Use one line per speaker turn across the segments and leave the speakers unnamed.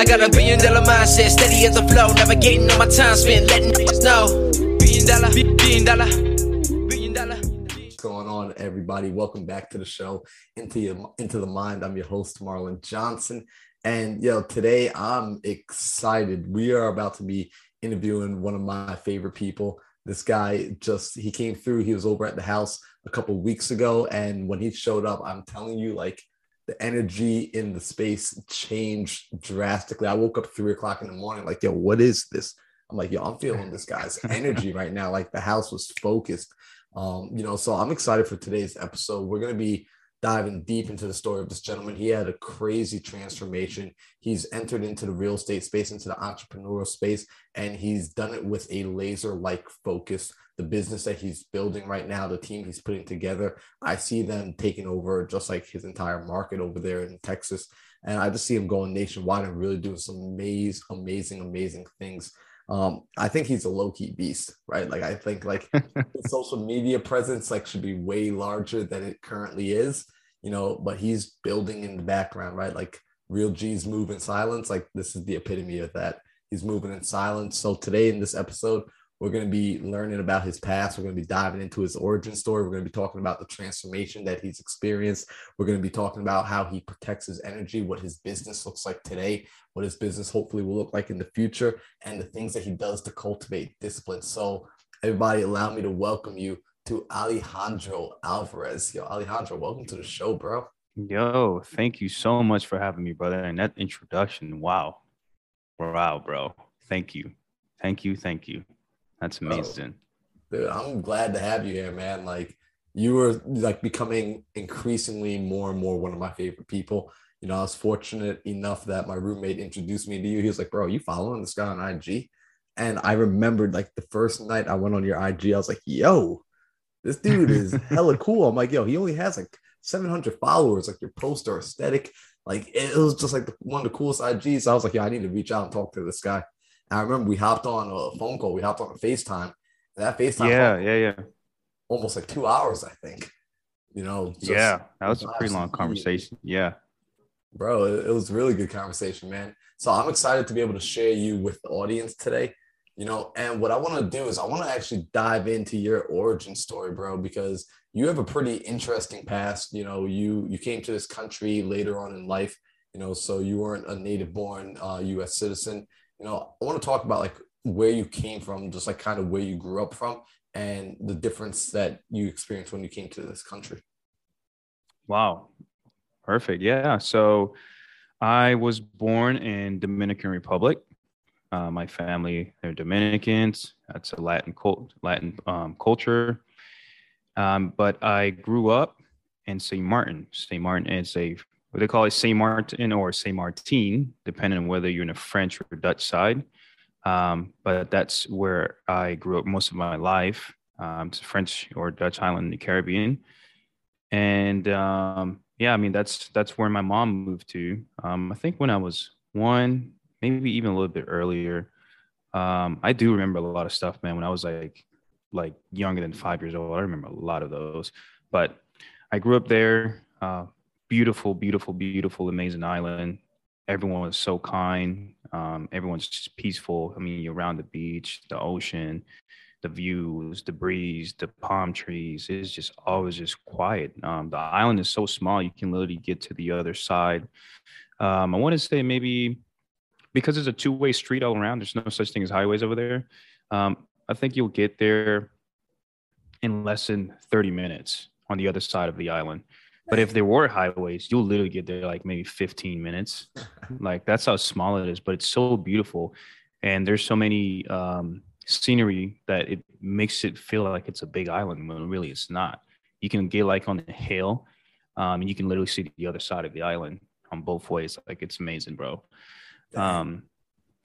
I got a billion dollar mindset, steady as the flow, navigating on my time spent, letting niggas know. Billion dollar, billion dollar, billion dollar.
What's going on, everybody? Welcome back to the show, into your, into the mind. I'm your host, Marlon Johnson, and yo, today I'm excited. We are about to be interviewing one of my favorite people. This guy just he came through. He was over at the house a couple weeks ago, and when he showed up, I'm telling you, like the energy in the space changed drastically. I woke up three o'clock in the morning, like, yo, what is this? I'm like, yo, I'm feeling this guy's energy right now. Like the house was focused. Um, you know, so I'm excited for today's episode. We're gonna be diving deep into the story of this gentleman. He had a crazy transformation. He's entered into the real estate space, into the entrepreneurial space, and he's done it with a laser like focus. The business that he's building right now, the team he's putting together, I see them taking over just like his entire market over there in Texas. And I just see him going nationwide and really doing some amazing, amazing, amazing things. Um, I think he's a low key beast, right? Like I think like his social media presence like should be way larger than it currently is, you know. But he's building in the background, right? Like real G's move in silence. Like this is the epitome of that. He's moving in silence. So today in this episode, we're going to be learning about his past. We're going to be diving into his origin story. We're going to be talking about the transformation that he's experienced. We're going to be talking about how he protects his energy, what his business looks like today, what his business hopefully will look like in the future, and the things that he does to cultivate discipline. So, everybody, allow me to welcome you to Alejandro Alvarez. Yo, Alejandro, welcome to the show, bro.
Yo, thank you so much for having me, brother. And that introduction, wow. Wow, bro. Thank you. Thank you. Thank you. That's oh, amazing.
Oh, dude, I'm glad to have you here, man. Like you were like becoming increasingly more and more one of my favorite people. You know, I was fortunate enough that my roommate introduced me to you. He was like, bro, you following this guy on IG? And I remembered like the first night I went on your IG, I was like, yo, this dude is hella cool. I'm like, yo, he only has like 700 followers. Like your posts are aesthetic. Like it was just like one of the coolest IGs. So I was like, yeah, I need to reach out and talk to this guy. I remember we hopped on a phone call. We hopped on a FaceTime. That FaceTime.
Yeah, yeah, yeah.
Almost like two hours, I think. You know.
yeah, that was a pretty long conversation. Yeah.
Bro, it, it was really good conversation, man. So I'm excited to be able to share you with the audience today. You know, and what I want to do is I want to actually dive into your origin story, bro, because you have a pretty interesting past. You know, you you came to this country later on in life. You know, so you weren't a native born uh, U.S. citizen you know, I want to talk about like where you came from, just like kind of where you grew up from and the difference that you experienced when you came to this country.
Wow. Perfect. Yeah. So I was born in Dominican Republic. Uh, my family, they're Dominicans. That's a Latin cult, Latin um, culture. Um, but I grew up in St. Martin. St. Martin is a what they call it Saint Martin or Sint Maarten, depending on whether you're in the French or Dutch side. Um, but that's where I grew up most of my life. Um, it's a French or Dutch island in the Caribbean, and um, yeah, I mean that's that's where my mom moved to. Um, I think when I was one, maybe even a little bit earlier. Um, I do remember a lot of stuff, man. When I was like like younger than five years old, I remember a lot of those. But I grew up there. Uh, beautiful, beautiful, beautiful, amazing island. Everyone was so kind. Um, everyone's just peaceful. I mean, you're around the beach, the ocean, the views, the breeze, the palm trees. It's just always just quiet. Um, the island is so small, you can literally get to the other side. Um, I want to say maybe because it's a two way street all around, there's no such thing as highways over there. Um, I think you'll get there in less than 30 minutes on the other side of the island. But if there were highways, you'll literally get there like maybe 15 minutes. like that's how small it is, but it's so beautiful. And there's so many um, scenery that it makes it feel like it's a big island when really it's not. You can get like on the hill um, and you can literally see the other side of the island on both ways. Like it's amazing, bro. Um,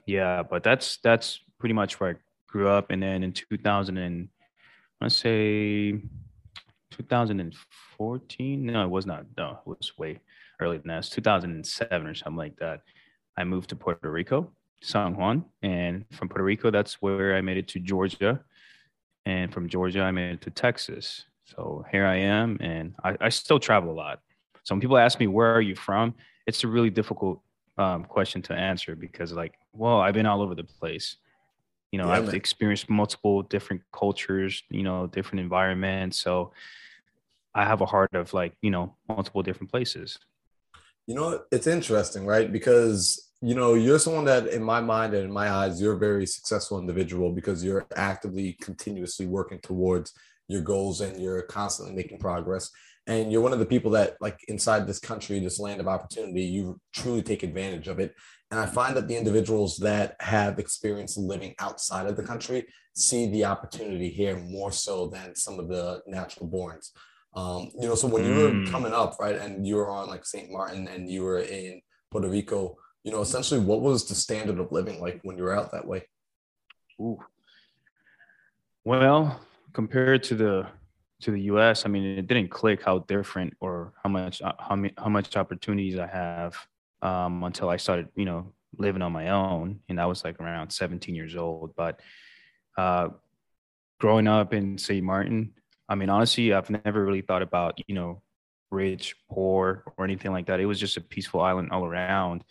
yeah, but that's that's pretty much where I grew up. And then in 2000 and let's say 2014. No, it was not. No, it was way earlier than that. It's 2007 or something like that. I moved to Puerto Rico, San Juan, and from Puerto Rico, that's where I made it to Georgia, and from Georgia, I made it to Texas. So here I am, and I, I still travel a lot. So when people ask me where are you from, it's a really difficult um, question to answer because like, well, I've been all over the place. You know,
Yeah,
I've
man.
experienced multiple different cultures, you know, different environments. So I have a heart of like, you know, multiple different places.
You know, it's interesting, right? Because, you know, you're someone that, in my mind and in my eyes, you're a very successful individual because you're actively, continuously working towards your goals and you're constantly making progress. And you're one of the people that, like, inside this country, this land of opportunity, you truly take advantage of it. And I find that the individuals that have experience living outside of the country see the opportunity here more so than some of the natural borns. Um, you know, so when you were
Mm.
coming up, right, and you were on like St. Martin and you were in Puerto Rico, you know, essentially what was the standard of living like when you were out that way?
Ooh. Well, compared to the to the U.S., I mean, it didn't click how different or how much uh, how how much opportunities I have um, until I started, you know, living on my own, and I was like around 17 years old. But uh, growing up in St. Martin, I mean, honestly, I've never really thought about, you know, rich, poor, or anything like that. It was just a peaceful island all around.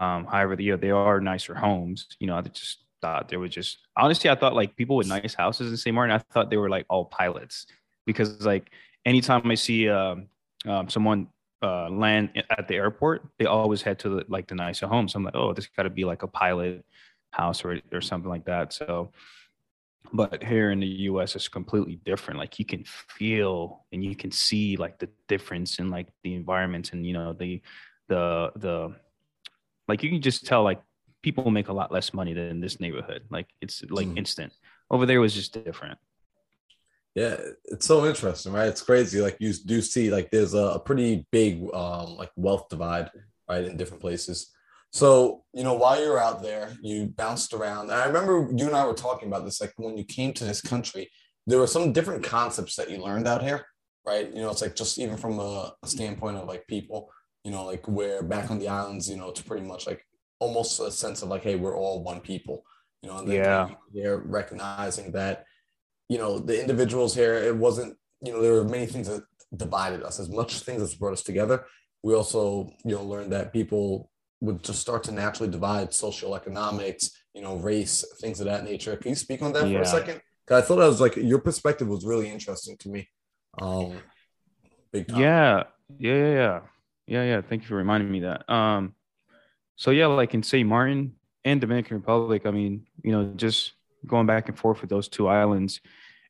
Um, however, you know, they are nicer homes. You know, I just thought there was just honestly, I thought like people with nice houses in St. Martin, I thought they were like all pilots because like anytime I see um, um, someone uh, land at the airport, they always head to the, like the nicer homes. I'm like, oh, this got to be like a pilot house or or something like that. So, but here in the U.S., it's completely different. Like you can feel and you can see like the difference in like the environment and you know the the the like you can just tell like people make a lot less money than this neighborhood. Like it's like
Mhm.
instant. Over there was just different.
Yeah, it's so interesting, right? It's crazy. Like you do see like there's a, a pretty big um like wealth divide, right, in different places. So, you know, while you're out there, you bounced around. And I remember you and I were talking about this, like when you came to this country, there were some different concepts that you learned out here, right? You know, it's like just even from a, a standpoint of like people, you know, like where back on the islands, you know, it's pretty much like almost a sense of like, hey, we're all one people, you know, and then
Yeah.
they're recognizing that you know the individuals here it wasn't you know there were many things that divided us as much things as brought us together we also you know learned that people would just start to naturally divide social economics you know race things of that nature can you speak on that for
Yeah.
a second 'Cause i thought that was like your perspective was really interesting to me um big time.
Yeah, yeah, yeah, yeah, yeah, yeah. Thank you for reminding me that. Um, so yeah, like in St. Martin and Dominican Republic, I mean, you know, just going back and forth with those two islands,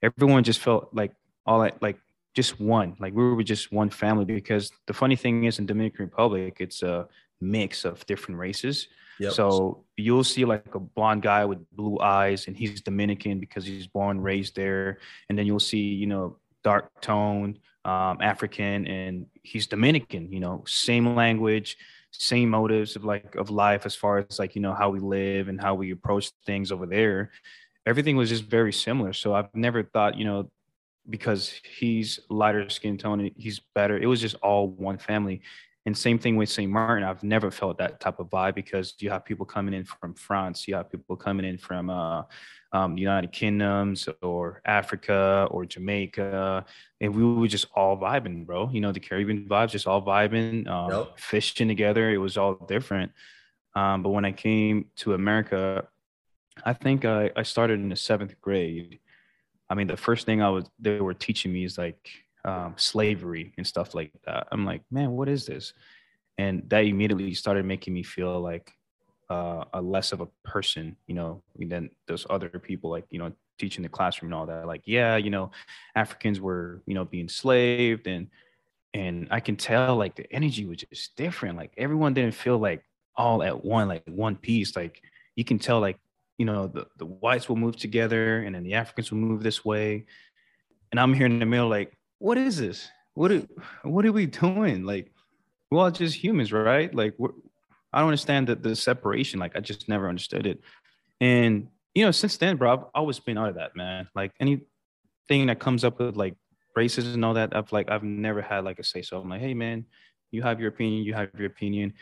everyone just felt like all that, like just one, like we were just one family. Because the funny thing is, in Dominican Republic, it's a mix of different races.
Yep.
So you'll see like a blonde guy with blue eyes, and he's Dominican because he's born raised there. And then you'll see, you know, dark tone, um, African, and he's Dominican. You know, same language, same motives of like of life as far as like you know how we live and how we approach things over there. Everything was just very similar. So I've never thought, you know, because he's lighter skin tone, he's better. It was just all one family. And same thing with St. Martin. I've never felt that type of vibe because you have people coming in from France, you have people coming in from uh, um, United Kingdoms or Africa or Jamaica, and we were just all vibing, bro. You know, the Caribbean vibes, just all vibing, um,
Yep.
fishing together. It was all different. Um, but when I came to America, I think I, I started in the seventh grade. I mean, the first thing I was they were teaching me is like um, slavery and stuff like that. I'm like, man, what is this? And that immediately started making me feel like uh, a less of a person, you know, than those other people, like you know, teaching the classroom and all that. Like, yeah, you know, Africans were, you know, being enslaved, and and I can tell like the energy was just different. Like everyone didn't feel like all at one, like one piece. Like you can tell, like you know, the the whites will move together, and then the Africans will move this way, and I'm here in the middle, like, what is this? What are, what are we doing? Like, we're all just humans, right? Like, I don't understand the, the separation. Like, I just never understood it. And, you know, since then, bro, I've always been out of that, man. Like, anything that comes up with like racism and all that, I've like, I've never had like a say so. I'm like, hey, man, you have your opinion, you have your opinion.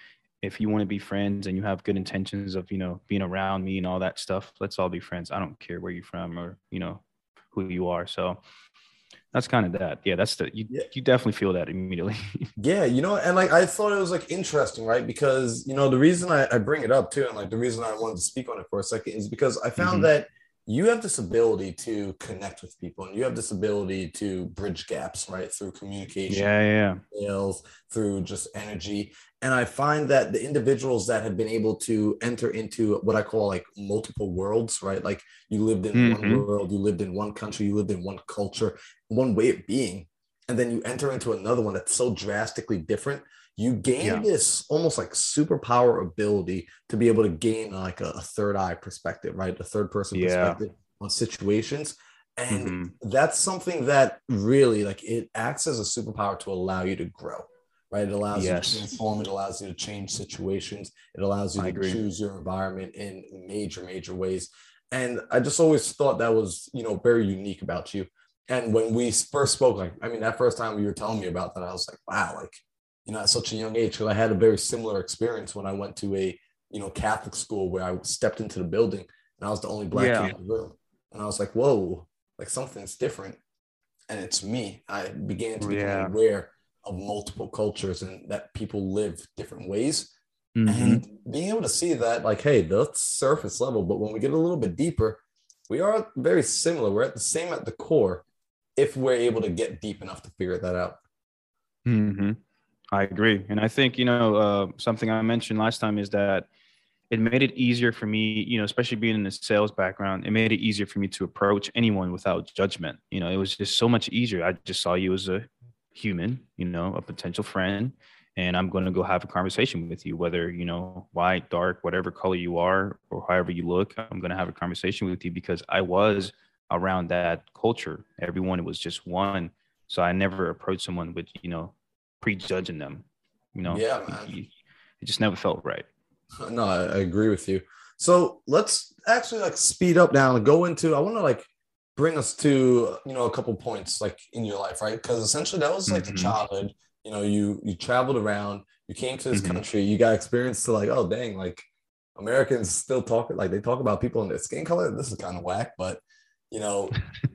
If you want to be friends and you have good intentions of, you know, being around me and all that stuff, let's all be friends. I don't care where you're from or, you know, who you are. So, that's kind of that. Yeah, that's the you,
Yeah.
you definitely feel that immediately.
Yeah, you know, and like I thought it was like interesting, right? Because you know, the reason I, I bring it up too, and like the reason I wanted to speak on it for a second is because I found
Mhm.
that you have this ability to connect with people and you have this ability to bridge gaps, right? Through communication,
yeah, yeah.
sales, through just energy. And I find that the individuals that have been able to enter into what I call like multiple worlds, right? Like you lived in one
Mhm.
world, you lived in one country, you lived in one culture, one way of being, and then you enter into another one that's so drastically different. You gain
Yeah.
this almost like superpower ability to be able to gain like a, a third eye perspective, right? A third person
Yeah.
perspective on situations. And
Mhm.
that's something that really like it acts as a superpower to allow you to grow right it allows
Yes.
you to transform it allows you to change situations it allows you
I
to
agree.
choose your environment in major major ways and i just always thought that was you know very unique about you and when we first spoke like i mean that first time you were telling me about that i was like wow like you know at such a young age because i had a very similar experience when i went to a you know catholic school where i stepped into the building and i was the only black
Yeah.
kid in the room and i was like whoa like something's different and it's me i began to become
Yeah.
aware of multiple cultures and that people live different ways
Mhm.
and being able to see that like hey that's surface level but when we get a little bit deeper we are very similar we're at the same at the core if we're able to get deep enough to figure that out
hmm I agree, and I think you know uh, something I mentioned last time is that it made it easier for me, you know, especially being in the sales background. It made it easier for me to approach anyone without judgment. You know, it was just so much easier. I just saw you as a human, you know, a potential friend, and I'm going to go have a conversation with you, whether you know white, dark, whatever color you are, or however you look. I'm going to have a conversation with you because I was around that culture. Everyone it was just one, so I never approached someone with you know prejudging them. You know,
Yeah.
It just never felt right.
no I agree with you so let's actually like speed up now and go into i want to like bring us to you know a couple points like in your life right because essentially that was like the
Mhm.
childhood you know you you traveled around you came to this
Mhm.
country you got experience to like oh dang like americans still talk like they talk about people in their skin color this is kind of whack but you know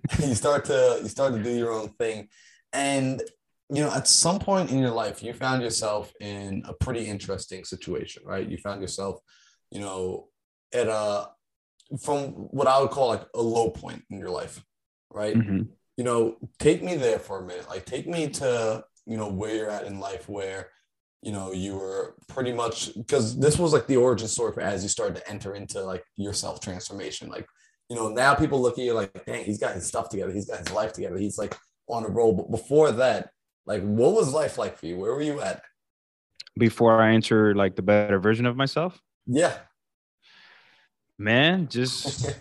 you start to you start to do your own thing and you know at some point in your life you found yourself in a pretty interesting situation right you found yourself you know at a from what i would call like a low point in your life right?
Mhm.
you know take me there for a minute. Like take me to you know where you're at in life where you know you were pretty much because this was like the origin story for as you started to enter into like your self transformation like you know now people look at you like dang he's got his stuff together. He's got his life together. He's like on a roll. But before that like what was life like for you? Where were you at?
Before I enter like the better version of myself,
yeah
man, just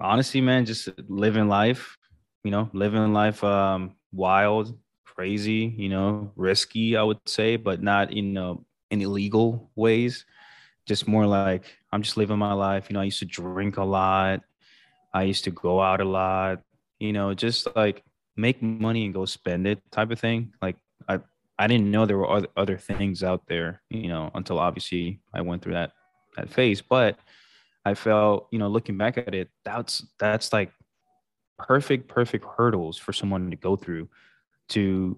honestly, man, just living life, you know, living life um wild, crazy, you know, risky, I would say, but not in uh, in illegal ways. Just more like I'm just living my life. You know, I used to drink a lot. I used to go out a lot, you know, just like make money and go spend it type of thing. Like I I didn't know there were other, other things out there, you know, until obviously I went through that that phase. But I felt, you know, looking back at it, that's that's like perfect, perfect hurdles for someone to go through to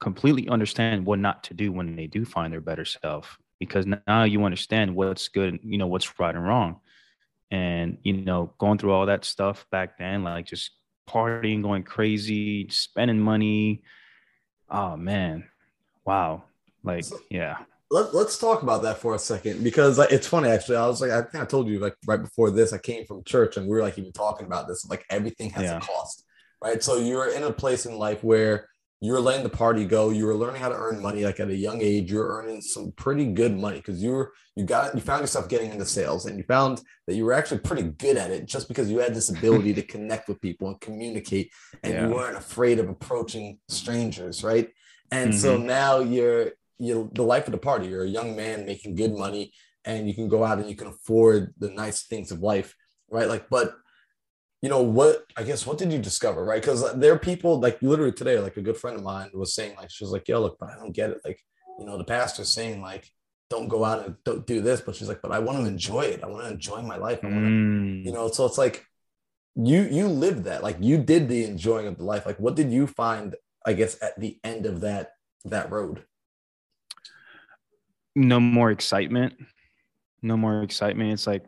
completely understand what not to do when they do find their better self. Because now you understand what's good, you know, what's right and wrong. And, you know, going through all that stuff back then, like just partying, going crazy, spending money. Oh man. Wow. Like, yeah.
Let, let's talk about that for a second because like, it's funny actually. I was like, I think I told you like right before this, I came from church and we were like even talking about this. Like everything has
Yeah.
a cost, right? So you're in a place in life where you're letting the party go. You were learning how to earn money like at a young age. You're earning some pretty good money because you were you got you found yourself getting into sales and you found that you were actually pretty good at it just because you had this ability to connect with people and communicate and
Yeah.
you weren't afraid of approaching strangers, right? And so mm-hmm. now you're you the life of the party. You're a young man making good money, and you can go out and you can afford the nice things of life, right? Like, but you know what? I guess what did you discover, right? Because there are people like literally today, like a good friend of mine was saying, like she was like, "Yo, look, but I don't get it. Like, you know, the pastor's saying like, don't go out and don't do this, but she's like, but I want to enjoy it. I want to enjoy my life. I want to
Mm.
you know so it's like you you lived that like you did the enjoying of the life like what did you find i guess at the end of that that road
no more excitement. No more excitement. It's like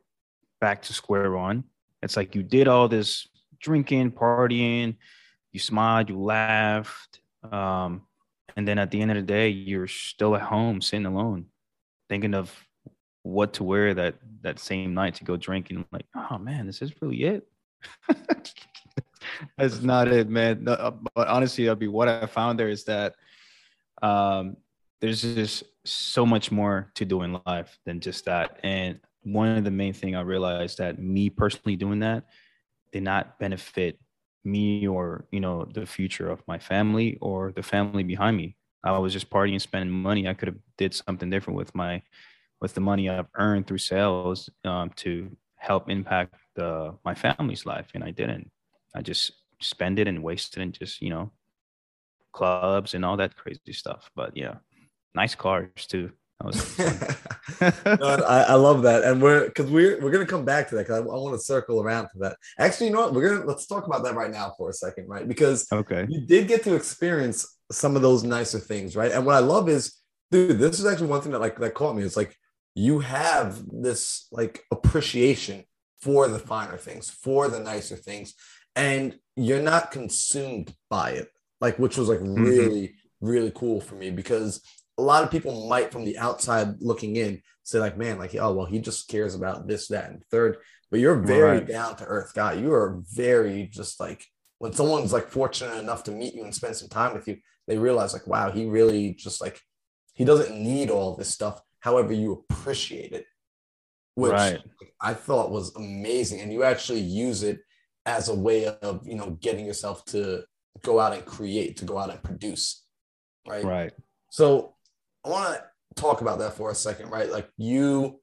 back to square one. It's like you did all this drinking partying. You smiled you laughed. Um, and then at the end of the day you're still at home sitting alone thinking of what to wear that that same night to go drinking. I'm like oh man this is really it? That's not it, man. No, uh, but honestly, I'll be what I found there is that um, there's just so much more to do in life than just that. And one of the main thing I realized that me personally doing that did not benefit me or you know the future of my family or the family behind me. I was just partying, spending money. I could have did something different with my with the money I've earned through sales um, to help impact the my family's life, and I didn't. I just spend it and waste it and just you know clubs and all that crazy stuff. But yeah, nice cars too.
no, I, I, love that, and we're because we're we're gonna come back to that because I, I want to circle around to that. Actually, you know what? We're gonna let's talk about that right now for a second, right? Because
okay,
you did get to experience some of those nicer things, right? And what I love is, dude, this is actually one thing that like that caught me. It's like you have this like appreciation for the finer things, for the nicer things, and you're not consumed by it, like which was like mm-hmm. really, mm-hmm. really cool for me because a lot of people might from the outside looking in say like, man, like, oh well, he just cares about this, that, and third. But you're very right. down to earth guy. You are very just like when someone's like fortunate enough to meet you and spend some time with you, they realize like, wow, he really just like he doesn't need all this stuff. However, you appreciate it which right. I thought was amazing. And you actually use it as a way of, you know, getting yourself to go out and create, to go out and produce. Right.
Right.
So I want to talk about that for a second, right? Like you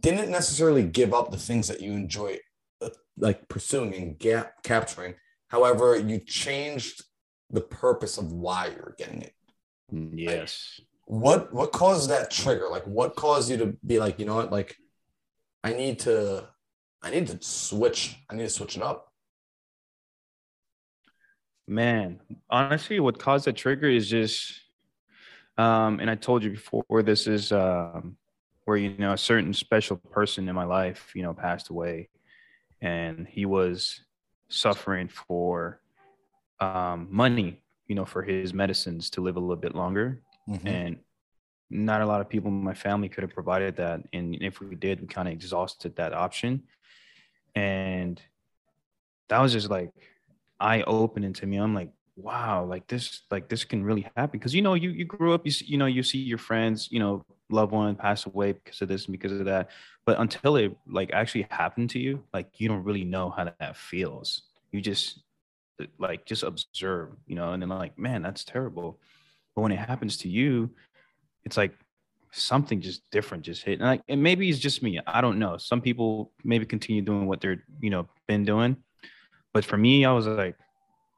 didn't necessarily give up the things that you enjoy, uh, like pursuing and gap capturing. However, you changed the purpose of why you're getting it.
Yes.
Like, what what caused that trigger? Like what caused you to be like, you know what, like I need to I need to switch. I need to switch it up.
Man, honestly, what caused that trigger is just um, and I told you before this is um where you know a certain special person in my life, you know, passed away and he was suffering for um, money, you know, for his medicines to live a little bit longer. Mm-hmm. And not a lot of people in my family could have provided that. And if we did, we kind of exhausted that option. And that was just like eye opening to me. I'm like, wow, like this, like this can really happen. Cause you know, you, you grew up, you, you know, you see your friends, you know, loved one pass away because of this and because of that. But until it like actually happened to you, like you don't really know how that feels. You just like just observe, you know, and then like, man, that's terrible. But when it happens to you, it's like something just different just hit. And like, and maybe it's just me. I don't know. Some people maybe continue doing what they're, you know, been doing. But for me, I was like,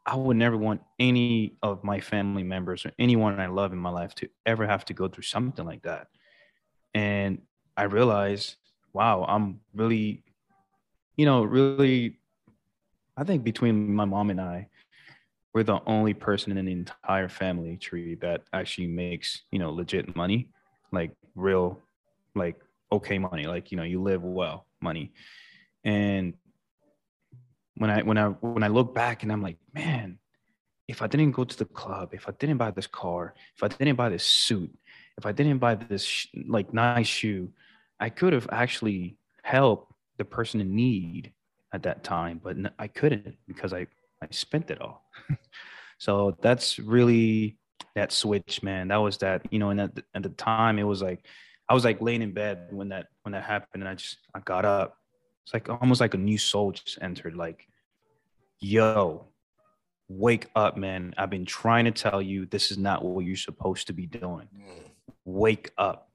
I would never want any of my family members or anyone I love in my life to ever have to go through something like that. And I realized, wow, I'm really, you know, really, I think between my mom and I, we're the only person in the entire family tree that actually makes you know legit money like real like okay money like you know you live well money and when i when i when i look back and i'm like man if i didn't go to the club if i didn't buy this car if i didn't buy this suit if i didn't buy this sh- like nice shoe i could have actually helped the person in need at that time but i couldn't because i I spent it all. so that's really that switch, man. That was that, you know, and at the, at the time it was like I was like laying in bed when that when that happened and I just I got up. It's like almost like a new soul just entered like yo, wake up, man. I've been trying to tell you this is not what you're supposed to be doing. Wake up.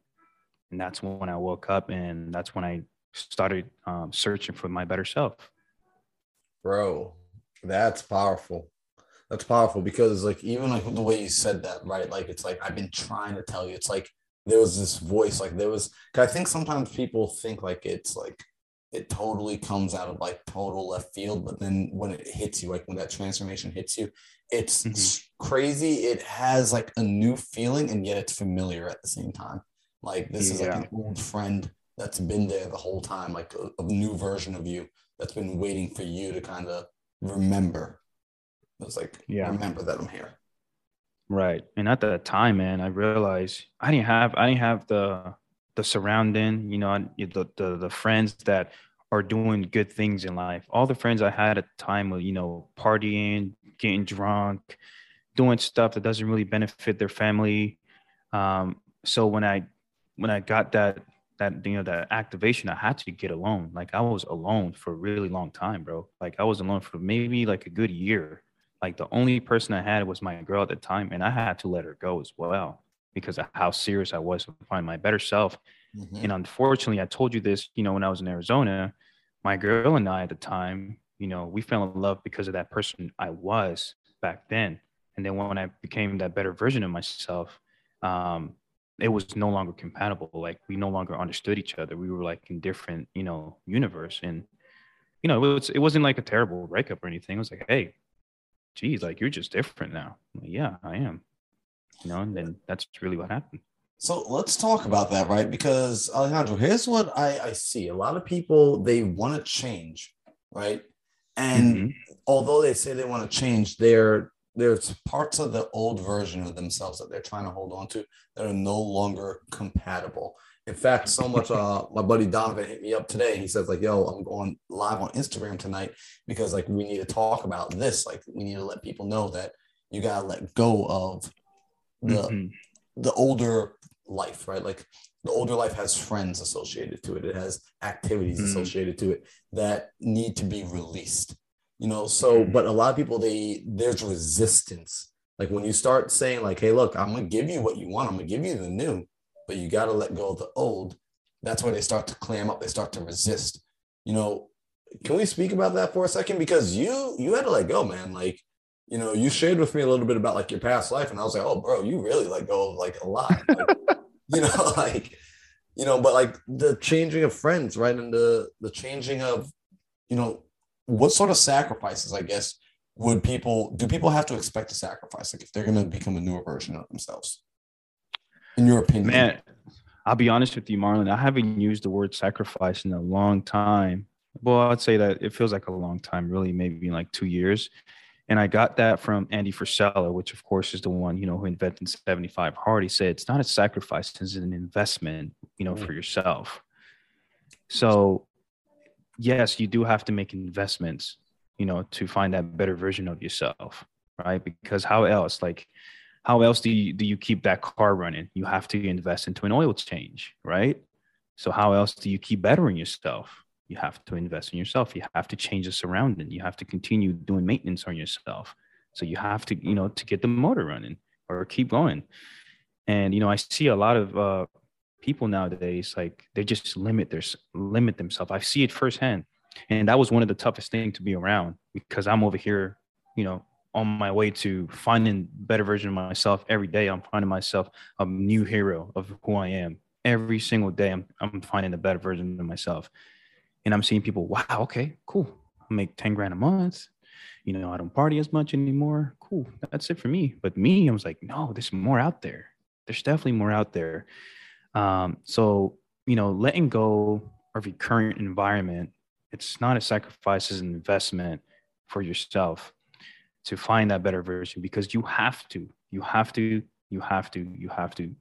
And that's when I woke up and that's when I started um, searching for my better self.
Bro, that's powerful. That's powerful because like even like the way you said that, right? Like it's like I've been trying to tell you. It's like there was this voice, like there was I think sometimes people think like it's like it totally comes out of like total left field. But then when it hits you, like when that transformation hits you, it's mm-hmm. crazy. It has like a new feeling and yet it's familiar at the same time. Like this yeah. is like an old friend that's been there the whole time, like a, a new version of you that's been waiting for you to kind of remember. It's like, yeah, remember that I'm here.
Right. And at that time, man, I realized I didn't have I didn't have the the surrounding, you know, the, the the friends that are doing good things in life. All the friends I had at the time were, you know, partying, getting drunk, doing stuff that doesn't really benefit their family. Um, so when I when I got that that you know that activation, I had to get alone. Like I was alone for a really long time, bro. Like I was alone for maybe like a good year. Like the only person I had was my girl at the time, and I had to let her go as well because of how serious I was to find my better self. Mm-hmm. And unfortunately, I told you this, you know, when I was in Arizona, my girl and I at the time, you know, we fell in love because of that person I was back then. And then when I became that better version of myself, um, it was no longer compatible. Like we no longer understood each other. We were like in different, you know, universe. And, you know, it was it wasn't like a terrible breakup or anything. It was like, hey, geez, like you're just different now. Like, yeah, I am you know, and then that's really what happened.
So let's talk about that, right? Because Alejandro, here's what I, I see. A lot of people they want to change, right? And mm-hmm. although they say they want to change, there there's parts of the old version of themselves that they're trying to hold on to that are no longer compatible. In fact, so much uh my buddy Donovan hit me up today. He says, like, yo, I'm going live on Instagram tonight because like we need to talk about this. Like we need to let people know that you gotta let go of the mm-hmm. the older life, right? Like the older life has friends associated to it. It has activities mm-hmm. associated to it that need to be released. You know, so mm-hmm. but a lot of people they there's resistance. Like when you start saying like, "Hey, look, I'm gonna give you what you want. I'm gonna give you the new, but you got to let go of the old." That's where they start to clam up. They start to resist. You know, can we speak about that for a second? Because you you had to let go, man. Like you know, you shared with me a little bit about like your past life, and I was like, oh, bro, you really let go of like a lot, like, you know, like, you know, but like the changing of friends, right, and the the changing of, you know, what sort of sacrifices, I guess, would people do? People have to expect a sacrifice, like if they're going to become a newer version of themselves. In your opinion,
man, I'll be honest with you, Marlon. I haven't used the word sacrifice in a long time. Well, I'd say that it feels like a long time, really, maybe like two years. And I got that from Andy Frisella, which of course is the one, you know, who invented 75 hard. He said it's not a sacrifice, it's an investment, you know, mm-hmm. for yourself. So yes, you do have to make investments, you know, to find that better version of yourself, right? Because how else, like, how else do you do you keep that car running? You have to invest into an oil change, right? So how else do you keep bettering yourself? You have to invest in yourself. You have to change the surrounding. You have to continue doing maintenance on yourself. So you have to you know to get the motor running or keep going. And you know i see a lot of uh, people nowadays like they just limit their limit themselves. I see it firsthand. And that was one of the toughest things to be around because i'm over here you know on my way to finding better version of myself every day. I'm finding myself a new hero of who i am. Every single day i'm, I'm finding a better version of myself and I'm seeing people, wow, okay, cool. I make 10 grand a month. You know, I don't party as much anymore. Cool. That's it for me. But me, I was like, no, there's more out there. There's definitely more out there. Um, so, you know, letting go of your current environment, it's not a sacrifice, it's an investment for yourself to find that better version because you have to, you have to, you have to, you have to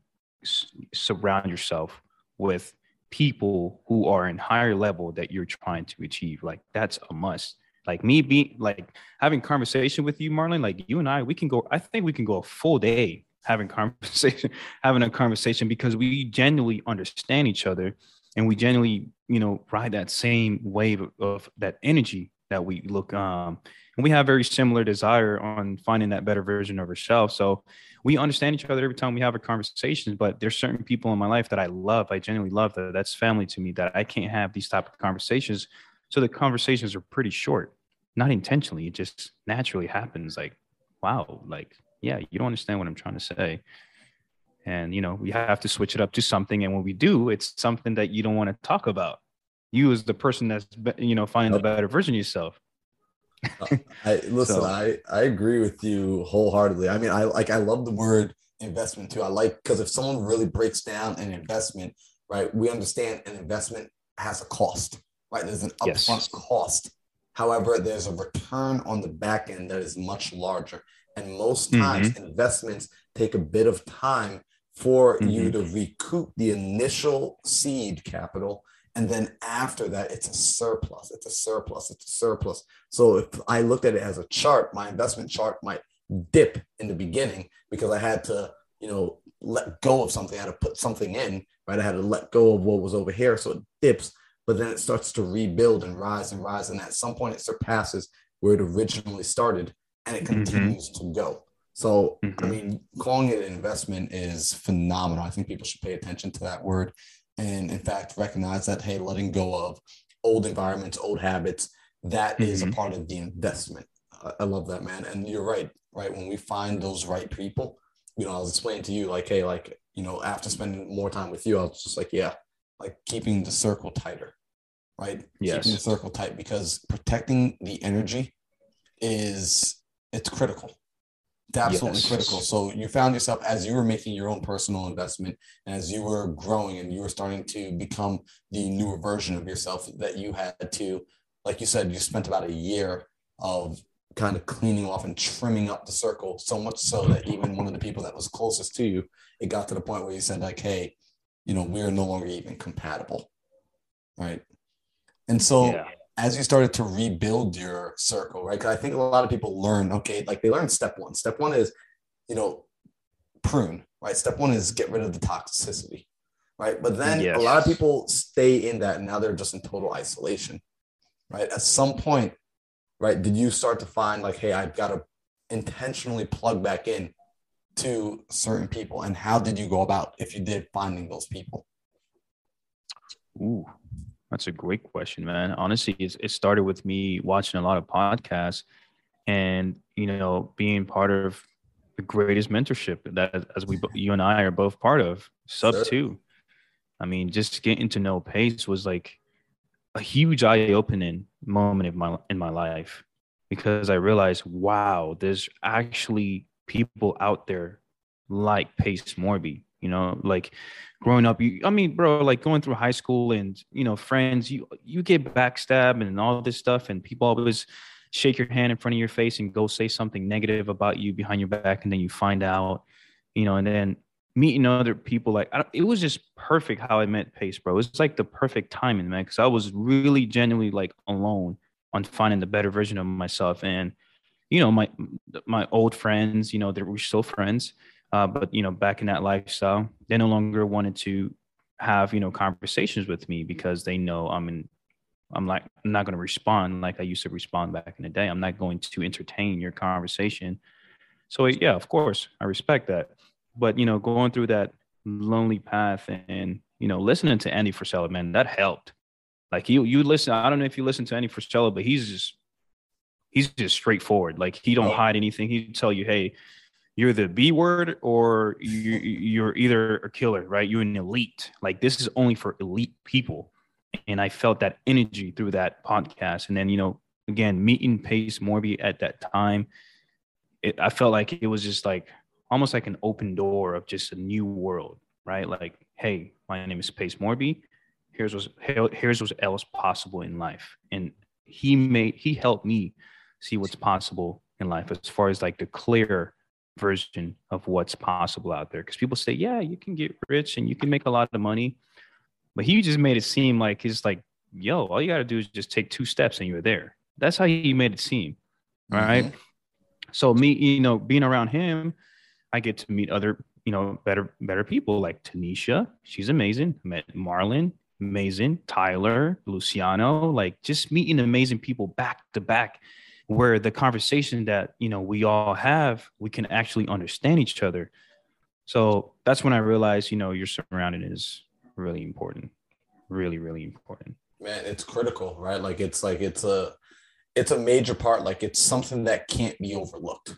surround yourself with people who are in higher level that you're trying to achieve. Like that's a must. Like me being like having conversation with you, Marlon, like you and I, we can go, I think we can go a full day having conversation, having a conversation because we genuinely understand each other and we genuinely, you know, ride that same wave of, of that energy that we look um and we have very similar desire on finding that better version of ourselves. So we understand each other every time we have a conversation. But there's certain people in my life that I love. I genuinely love that. That's family to me. That I can't have these type of conversations. So the conversations are pretty short, not intentionally. It just naturally happens. Like, wow, like yeah, you don't understand what I'm trying to say. And you know, we have to switch it up to something. And when we do, it's something that you don't want to talk about. You as the person that's you know finding the better version of yourself.
Uh, I listen,
So-
I I agree with you wholeheartedly. I mean, I like I love the word investment too. I like because if someone really breaks down an investment, right, we understand an investment has a cost, right? There's an
Yes.
upfront cost. However, there's a return on the back end that is much larger. And most mm-hmm. times investments take a bit of time for you mm-hmm. to recoup the initial seed capital. And then after that, it's a surplus. It's a surplus. It's a surplus. So if I looked at it as a chart, my investment chart might dip in the beginning because I had to, you know, let go of something. I had to put something in, right? I had to let go of what was over here. So it dips, but then it starts to rebuild and rise and rise. And at some point it surpasses where it originally started and it
Mhm.
continues to go. So, I
Mhm.
mean, calling it an investment is phenomenal. I think people should pay attention to that word and, in fact, recognize that, hey, letting go of old environments, old habits, that is a
Mhm.
part of the investment. I, I love that, man. And you're right, right? When we find those right people, you know, I was explaining to you, like, hey, like, you know, after spending more time with you, I was just like, yeah, like keeping the circle tighter, right?
Yes.
Keeping the circle tight because protecting the energy is it's critical. Absolutely
Yes.
critical. So you found yourself as you were making your own personal investment and as you were growing and you were starting to become the newer version of yourself that you had to, like you said, you spent about a year of kind of cleaning off and trimming up the circle so much so that even one of the people that was closest to you, it got to the point where you said like, hey, you know, we're no longer even compatible. Right. And so
yeah.
As you started to rebuild your circle, right? Because I think a lot of people learn, okay, like they learn step one. Step one is, you know, prune, right? Step one is get rid of the toxicity, right? But then a lot of people stay in that and now they're just in total isolation, right? At some point, right, did you start to find like, hey, I've got to intentionally plug back in to certain people? And how did you go about, if you did, finding those people?
Ooh, that's a great question, man. Honestly, it's, it started with me watching a lot of podcasts and, you know, being part of the greatest mentorship that as we, you and I are both part of, sub
Sure.
two. I mean, just getting to know Pace was like a huge eye-opening moment in my in my life because I realized, wow, there's actually people out there like Pace Morby. You know, like growing up, you I mean, bro, like going through high school and you know, friends, you you get backstabbed and all this stuff, and people always shake your hand in front of your face and go say something negative about you behind your back, and then you find out, you know, and then meeting other people like it was just perfect how I met Pace, bro. It was like the perfect timing, man, because I was really genuinely like alone on finding the better version of myself, and you know, my my old friends, you know, they were still friends, uh, but you know, back in that lifestyle, they no longer wanted to have you know conversations with me because they know I'm in. I'm like I'm not going to respond like I used to respond back in the day. I'm not going to entertain your conversation. So yeah, of course, I respect that but you know going through that lonely path and you know listening to andy frisella man that helped like you you listen i don't know if you listen to andy frisella but he's just he's just straightforward like he don't hide anything he tell you hey you're the b word or you, you're either a killer right? You're an elite. Like this is only for elite people. And i felt that energy through that podcast. And then you know again meeting pace morby at that time it, i felt like it was just like almost like an open door of just a new world, right? Like, hey, my name is Pace Morby. Here's what's here's what else possible in life, and he made he helped me see what's possible in life as far as like the clear version of what's possible out there. Because people say, yeah, you can get rich and you can make a lot of money, but he just made it seem like it's like, yo, all you got to do is just take two steps and you're there. That's how he made it seem, right?
Mhm.
So me, you know, being around him, I get to meet other, you know, better better people like Tanisha. She's amazing. I met Marlon, amazing. Tyler, Luciano, like just meeting amazing people back to back, where the conversation that you know we all have, we can actually understand each other. So that's when I realized, you know, your surrounding is really important, really, really important.
man it's critical right like it's like it's a it's a major part like it's something that can't be overlooked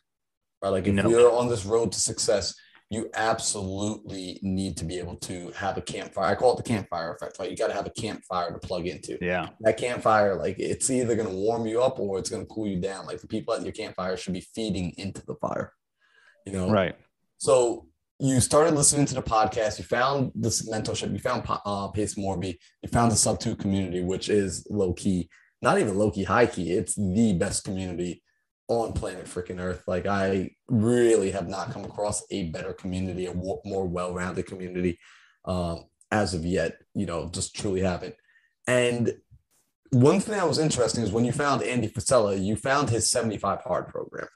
right like if
No.
we're on this road to success you absolutely need to be able to have a campfire. I call it the campfire effect, right? You got to have a campfire to plug into.
Yeah.
That campfire, like it's either going to warm you up or it's going to cool you down. Like the people at your campfire should be feeding into the fire, you know?
Right.
So you started listening to the podcast, you found this mentorship, you found uh, Pace Morby, you found the SubTo community, which is low key, not even low key, high key. It's the best community on planet freaking Earth. Like I really have not come across a better community, a more well-rounded community um, as of yet. You know, just truly haven't. And one thing that was interesting is when you found Andy Frisella, you found his 75 hard program,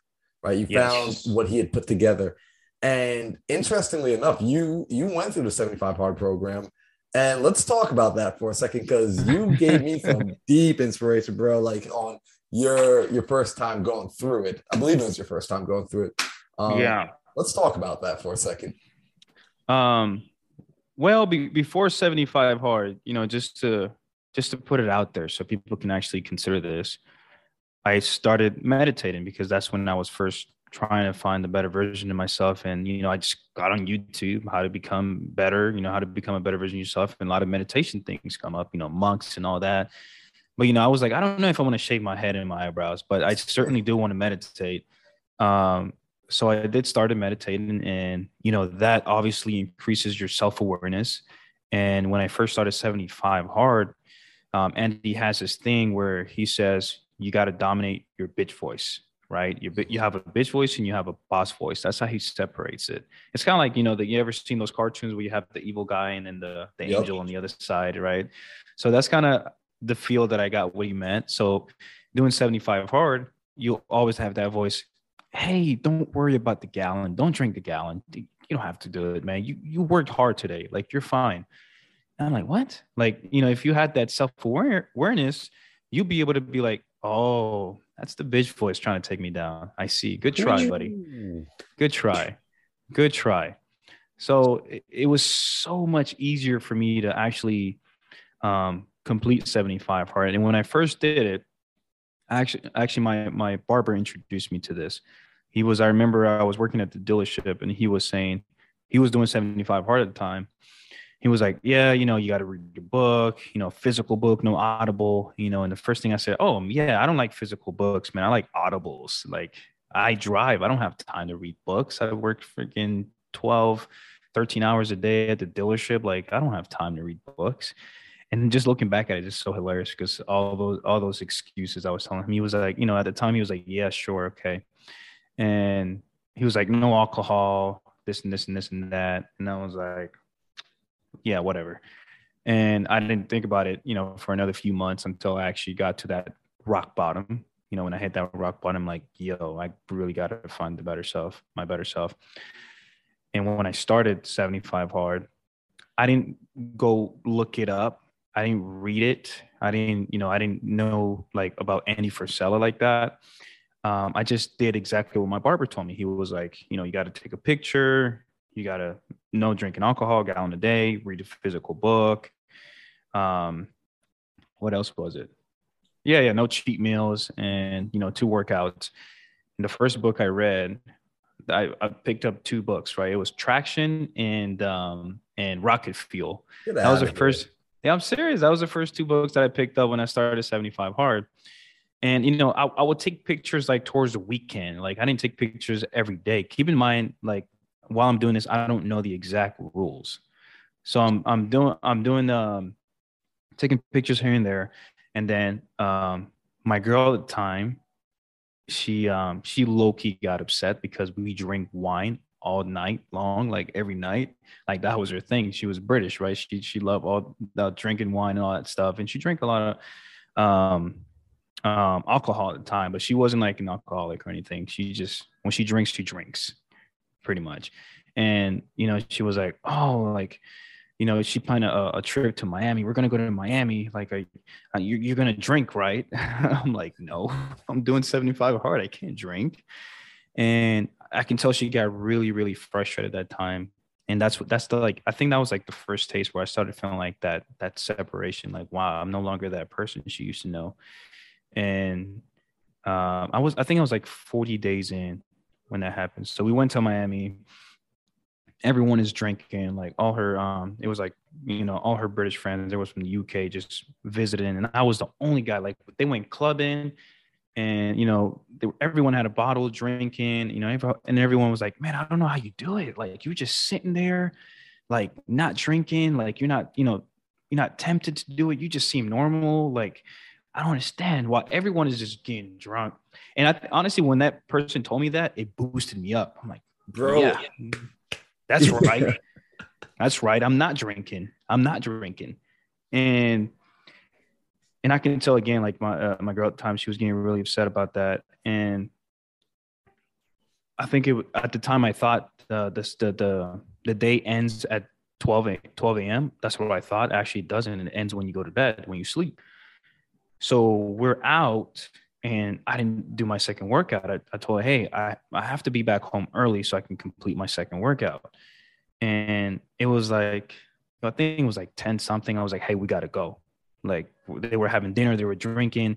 right? You yes. found what he had put together. And interestingly enough, you you went through the 75 hard program. And let's talk about that for a second because you gave me some deep inspiration, bro. Like on your your first time going through it. I believe it was your first time going through it.
Um, yeah.
Let's talk about that for a second.
Um, well, be, before 75 hard, you know, just to just to put it out there so people can actually consider this, I started meditating because that's when I was first trying to find a better version of myself. And, you know, I just got on YouTube how to become better, you know, how to become a better version of yourself. And a lot of meditation things come up, you know, monks and all that. But you know, I was like, I don't know if I want to shave my head and my eyebrows, but I certainly do want to meditate. Um, so I did started meditating, and you know that obviously increases your self awareness. And when I first started 75 hard, um, Andy has this thing where he says you got to dominate your bitch voice, right? You you have a bitch voice and you have a boss voice. That's how he separates it. It's kind of like you know that you ever seen those cartoons where you have the evil guy and then the the yep. angel on the other side, right? So that's kind of the feel that I got what he meant. So doing 75 hard, you always have that voice. Hey, don't worry about the gallon. Don't drink the gallon. You don't have to do it, man. You you worked hard today. Like you're fine. And I'm like, what? Like, you know, if you had that self-awareness, you'd be able to be like, oh, that's the bitch voice trying to take me down. I see. Good try, buddy. Good try. Good try. So it, it was so much easier for me to actually um, complete 75 hard. And when I first did it, actually, actually my, my barber introduced me to this. He was, I remember I was working at the dealership and he was saying, he was doing 75 hard at the time. He was like, yeah, you know, you got to read your book, you know, physical book, no audible, you know. And the first thing I said, oh, yeah, I don't like physical books, man. I like audibles. Like I drive. I don't have time to read books. I work freaking 12, 13 hours a day at the dealership. Like I don't have time to read books and just looking back at it, it's so hilarious because all those all those excuses I was telling him, he was like, you know, at the time he was like, yeah, sure, okay, and he was like, no alcohol, this and this and this and that, and I was like, yeah, whatever. And I didn't think about it, you know, for another few months until I actually got to that rock bottom. You know, when I hit that rock bottom, I'm like, yo, I really got to find the better self, my better self. And when I started 75 hard, I didn't go look it up I didn't read it. I didn't, you know, I didn't know like about Andy Frisella like that. Um, I just did exactly what my barber told me. He was like, you know, you got to take a picture. You got to no drinking alcohol, gallon a day, read a physical book. Um, what else was it? Yeah, yeah, no cheat meals and, you know, two workouts. And the first book I read, I, I picked up two books, right? It was Traction and, um, and Rocket Fuel. That was the first. Yeah, I'm serious. That was the first two books that I picked up when I started 75 Hard. And you know, I, I would take pictures like towards the weekend. Like I didn't take pictures every day. Keep in mind, like while I'm doing this, I don't know the exact rules. So I'm I'm doing I'm doing um taking pictures here and there. And then um my girl at the time, she um she low-key got upset because we drink wine all night long, like every night. Like that was her thing. She was British, right? She she loved all the drinking wine and all that stuff, and she drank a lot of um, um, alcohol at the time, but she wasn't like an alcoholic or anything. She just when she drinks, she drinks, pretty much. And you know, she was like, oh, like you know, she planned a, a, trip to Miami. We're gonna go to Miami. Like, are, are you, you're gonna drink, right? I'm like, no, I'm doing 75 hard. I can't drink. And I can tell she got really, really frustrated that time. And that's what that's the like I think that was like the first taste where I started feeling like that that separation, like wow, I'm no longer that person she used to know. And um, I was I think I was like 40 days in when that happened. So we went to Miami everyone is drinking. Like all her, um, it was like you know all her British friends. There was from the UK just visiting, and I was the only guy. Like they went clubbing, and you know they, everyone had a bottle drinking. You know, and everyone was like, "Man, I don't know how you do it. Like you're just sitting there, like not drinking. Like you're not, you know, you're not tempted to do it. You just seem normal. Like I don't understand why everyone is just getting drunk. And I honestly, when that person told me that, it boosted me up. I'm like,
bro,
yeah, that's right. that's right. I'm not drinking. I'm not drinking. And and I can tell again, like my uh, my girl at the time, she was getting really upset about that. And I think it at the time I thought uh, this the the the day ends at 12 a, 12 a.m. That's what I thought. Actually, it doesn't. It ends when you go to bed, when you sleep. So we're out and I didn't do my second workout. I, I told her, hey, I, I have to be back home early so I can complete my second workout. And it was like, I think it was like 10 something. I was like, hey, we got to go. Like they were having dinner, they were drinking.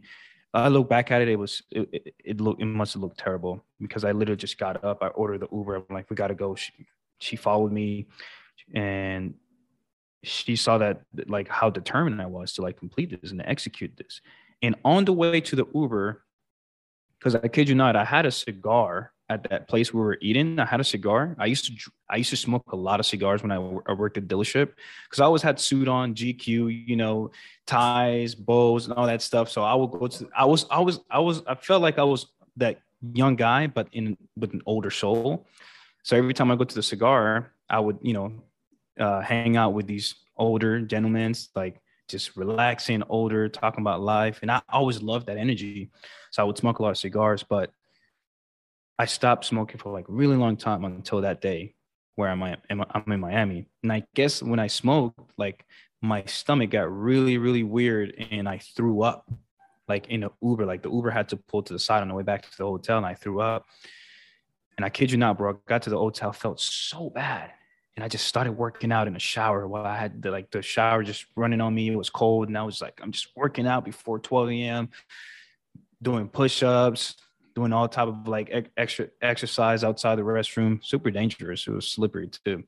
I look back at it, it was, it, it, it looked, it must have looked terrible because I literally just got up. I ordered the Uber. I'm like, we got to go. She, she followed me and she saw that like how determined I was to like complete this and execute this. And on the way to the Uber, because I kid you not, I had a cigar at that place we were eating. I had a cigar. I used to I used to smoke a lot of cigars when I, worked at dealership because I always had suit on, GQ, you know, ties, bows, and all that stuff. So I would go to. I was I was I was I felt like I was that young guy, but in with an older soul. So every time I go to the cigar, I would you know uh, hang out with these older gentlemen, like just relaxing, older, talking about life. And I always loved that energy. So I would smoke a lot of cigars, but I stopped smoking for like really long time until that day where I'm, I'm in Miami. And I guess when I smoked, like my stomach got really, really weird and I threw up like in an Uber. Like the Uber had to pull to the side on the way back to the hotel and I threw up. And I kid you not, bro, I got to the hotel, felt so bad and I just started working out in the shower while I had the like the shower just running on me. It was cold, and I was like, I'm just working out before 12 a.m., doing push-ups, doing all type of like extra exercise outside the restroom. Super dangerous. It was slippery too.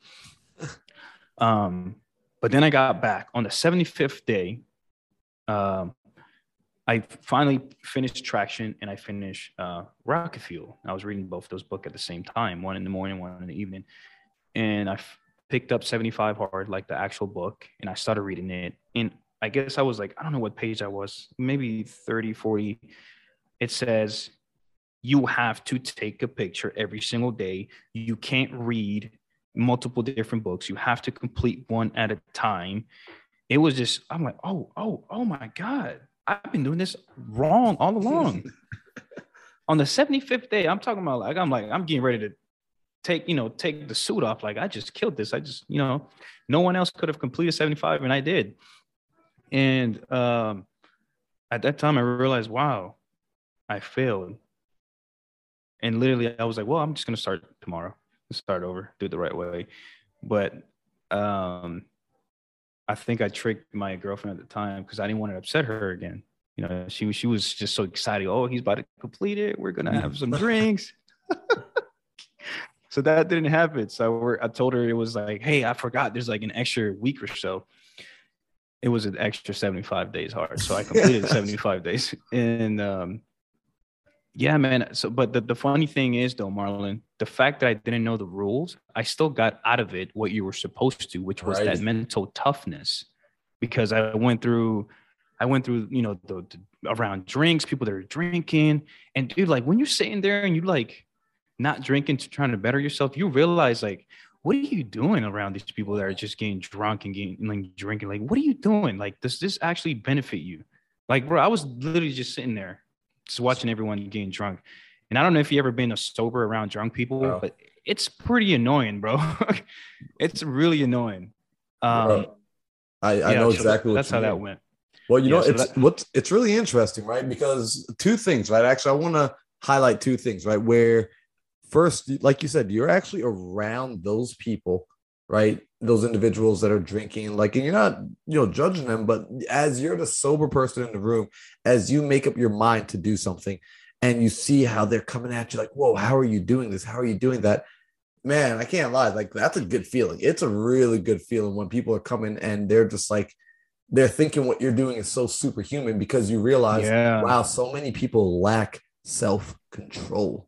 um, but then I got back on the 75th day. Um, I finally finished Traction and I finished uh, Rocket Fuel. I was reading both those books at the same time, one in the morning, one in the evening and I f- picked up 75 hard, like the actual book, and I started reading it. And I guess I was like, I don't know what page I was, maybe 30, 40. It says, you have to take a picture every single day. You can't read multiple different books. You have to complete one at a time. It was just, I'm like, oh, oh, oh my God. I've been doing this wrong all along. On the 75th day, I'm talking about like, I'm like, I'm getting ready to take you know take the suit off like i just killed this i just you know no one else could have completed 75 and i did and um at that time i realized wow i failed and literally i was like well i'm just going to start tomorrow start over do it the right way but um i think i tricked my girlfriend at the time because i didn't want to upset her again you know she, she was just so excited oh he's about to complete it we're going to have some drinks so that didn't happen. So I told her it was like, hey, I forgot there's like an extra week or so. It was an extra 75 days hard. So I completed 75 days. And um, yeah, man. So, but the, the funny thing is, though, Marlon, the fact that I didn't know the rules, I still got out of it what you were supposed to, which was right. that mental toughness. Because I went through, I went through, you know, the, the around drinks, people that are drinking, and dude, like when you're sitting there and you like, not drinking to trying to better yourself, you realize like, what are you doing around these people that are just getting drunk and getting like drinking? Like, what are you doing? Like, does this actually benefit you? Like, bro, I was literally just sitting there, just watching everyone getting drunk. And I don't know if you ever been a sober around drunk people, but it's pretty annoying, bro. it's really annoying. Um,
I, I yeah, know exactly
so that's how mean. that went.
Well, you yeah, know, so it's that, what's it's really interesting, right? Because two things, right? Actually, I want to highlight two things, right? Where first, like you said, you're actually around those people, right? Those individuals that are drinking, like, and you're not, you know, judging them, but as you're the sober person in the room, as you make up your mind to do something and you see how they're coming at you, like, whoa, how are you doing this? How are you doing that? man, I can't lie. Like that's a good feeling. It's a really good feeling when people are coming and they're just like they're thinking what you're doing is so superhuman because you realize,
Yeah.
wow, so many people lack self-control.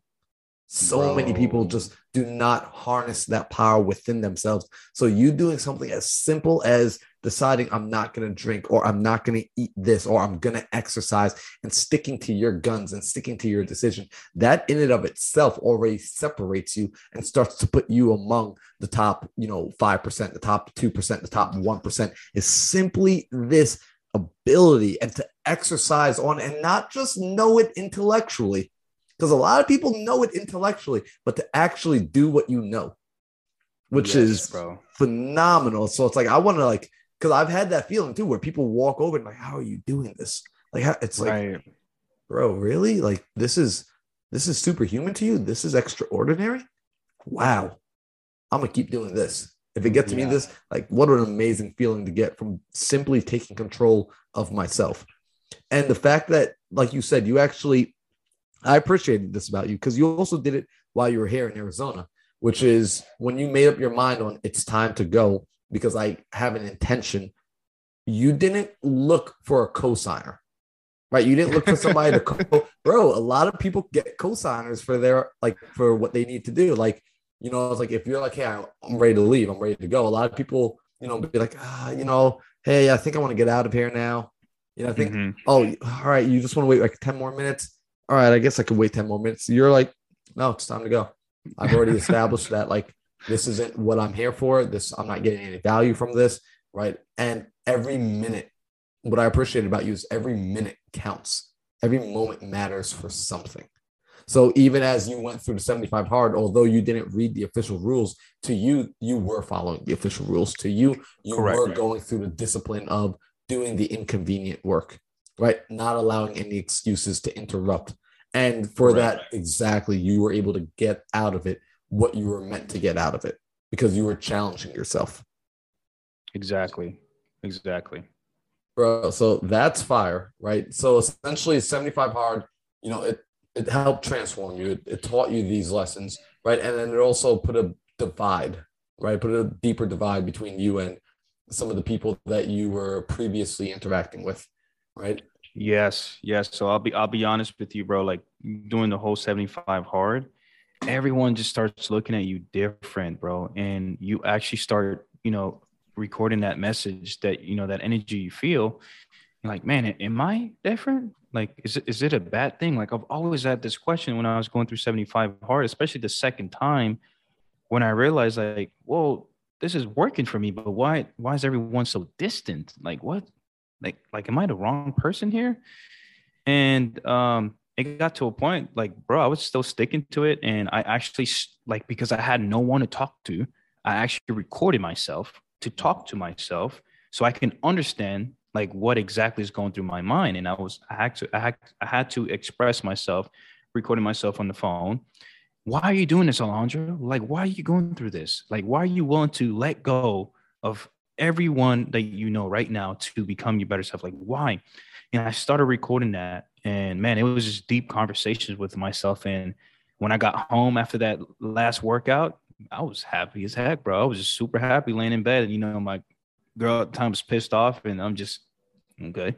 So
Bro.
many people just do not harness that power within themselves. So you doing something as simple as deciding I'm not going to drink or I'm not going to eat this or I'm going to exercise and sticking to your guns and sticking to your decision, that in and of itself already separates you and starts to put you among the top, you know, 5%, the top 2%, the top 1% is simply this ability and to exercise on and not just know it intellectually because a lot of people know it intellectually but to actually do what you know which
Yes,
is
bro.
phenomenal. So it's like i want to like because i've had that feeling too where people walk over and like how are you doing this? Like how, it's like bro really? Like this is this is superhuman to you? This is extraordinary? Wow. I'm gonna keep doing this. If it gets me this like what an amazing feeling to get from simply taking control of myself. And the fact that like you said you actually i appreciated this about you because you also did it while you were here in arizona which is when you made up your mind on it's time to go because i have an intention you didn't look for a cosigner right? You didn't look for somebody to co- bro a lot of people get cosigners for their like for what they need to do. Like you know it's like if you're like hey i'm ready to leave i'm ready to go a lot of people you know be like ah you know hey i think i want to get out of here now. You know i think
Mhm.
oh all right you just want to wait like 10 more minutes all right i guess i could wait 10 more minutes. You're like no it's time to go. I've already established that like this isn't what i'm here for. This i'm not getting any value from this right? And every minute what i appreciate about you is every minute counts. Every moment matters for something. So even as you went through the 75 hard although you didn't read the official rules to you you were following the official rules. To you you
Correct.
were going through the discipline of doing the inconvenient work right? Not allowing any excuses to interrupt. And for
Correct.
that exactly you were able to get out of it what you were meant to get out of it because you were challenging yourself.
Exactly. Exactly.
bro so that's fire right? So essentially 75 hard you know it it helped transform you. It, it taught you these lessons right? And then it also put a divide right? Put a deeper divide between you and some of the people that you were previously interacting with right
Yes, yes. So I'll be I'll be honest with you, bro. Like doing the whole 75 hard, everyone just starts looking at you different, bro. And you actually start, you know, recording that message that you know that energy you feel. You're like, man, am I different? Like, is it is it a bad thing? Like I've always had this question when I was going through 75 hard, especially the second time when I realized like, whoa, this is working for me, but why why is everyone so distant? Like what? Like like am I the wrong person here? And um it got to a point like, bro, I was still sticking to it and I actually like because I had no one to talk to, I actually recorded myself to talk to myself so I can understand like what exactly is going through my mind and I was I had to I had, I had to express myself recording myself on the phone why are you doing this, Alejandro? Like, why are you going through this? Like, why are you willing to let go of everyone that you know right now to become your better self? Like, why? And I started recording that, and man, it was just deep conversations with myself. And when I got home after that last workout, I was happy as heck, bro. I was just super happy laying in bed. And, you know, my girl at the time was pissed off, and I'm just, okay,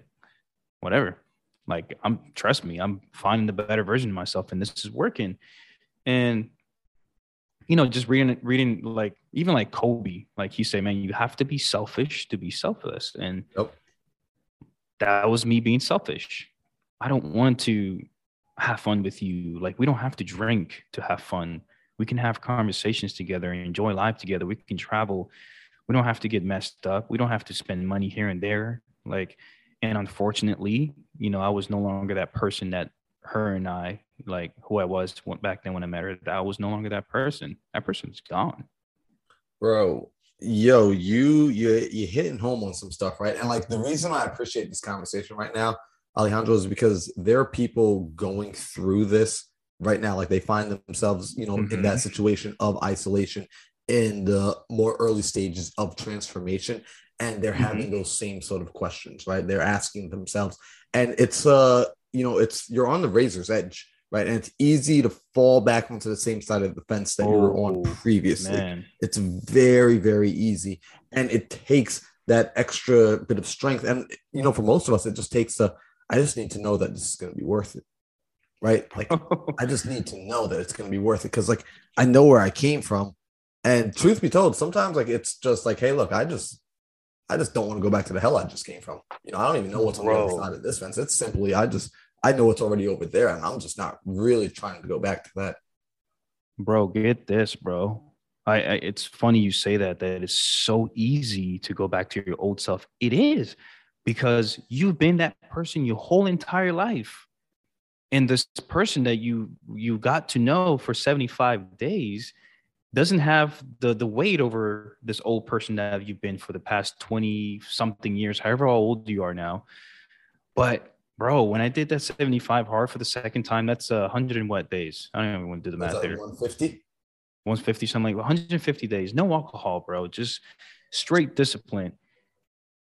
whatever. Like, I'm, trust me, I'm finding the better version of myself, and this is working and you know just reading reading like even like kobe like he say man you have to be selfish to be selfless. And
Yep.
that was me being selfish. I don't want to have fun with you. Like we don't have to drink to have fun. We can have conversations together and enjoy life together. We can travel. We don't have to get messed up. We don't have to spend money here and there. Like and unfortunately you know i was no longer that person that her and i like who i was went back then when i met her i was no longer that person. That person's gone
bro yo you you you hitting home on some stuff right? And like the reason i appreciate this conversation right now alejandro is because there are people going through this right now. Like they find themselves you know in that situation of isolation in the more early stages of transformation and they're having those same sort of questions right? They're asking themselves and it's uh you know it's you're on the razor's edge right? And it's easy to fall back onto the same side of the fence that you were on
Oh,
previously.
Man.
It's very, very easy. And it takes that extra bit of strength. And, you know, for most of us, it just takes the, I just need to know that this is going to be worth it. Right. Like, I just need to know that it's going to be worth it because, like, I know where I came from. And truth be told, sometimes, like, it's just like, hey, look, I just, I just don't want to go back to the hell I just came from. You know, I don't even know what's on the other side of this fence. It's simply, I just, I know it's already over there, and I'm just not really trying to go back to that.
bro get this bro. I, I it's funny you say that that it's so easy to go back to your old self. It is because you've been that person your whole entire life. And this person that you you got to know for 75 days doesn't have the the weight over this old person that you've been for the past 20 something years however old you are now. But bro when i did that 75 hard for the second time that's uh, 100 and what days. I don't even want to do the math there
150?
150 something like 150 days. No alcohol bro. Just straight discipline.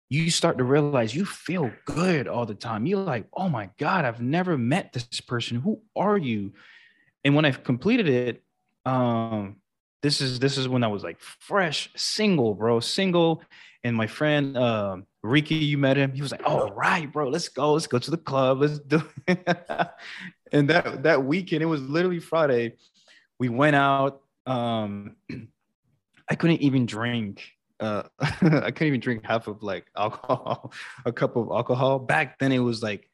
You start to realize you feel good all the time. You're like oh my god i've never met this person. Who are you? And when i've completed it um this is this is when i was like fresh single bro single and my friend um Ricky, you met him. He was like, "All right, bro, let's go. Let's go to the club. Let's do." And that that weekend, it was literally Friday. We went out. Um, I couldn't even drink. Uh, I couldn't even drink half of like alcohol, a cup of alcohol. Back then, it was like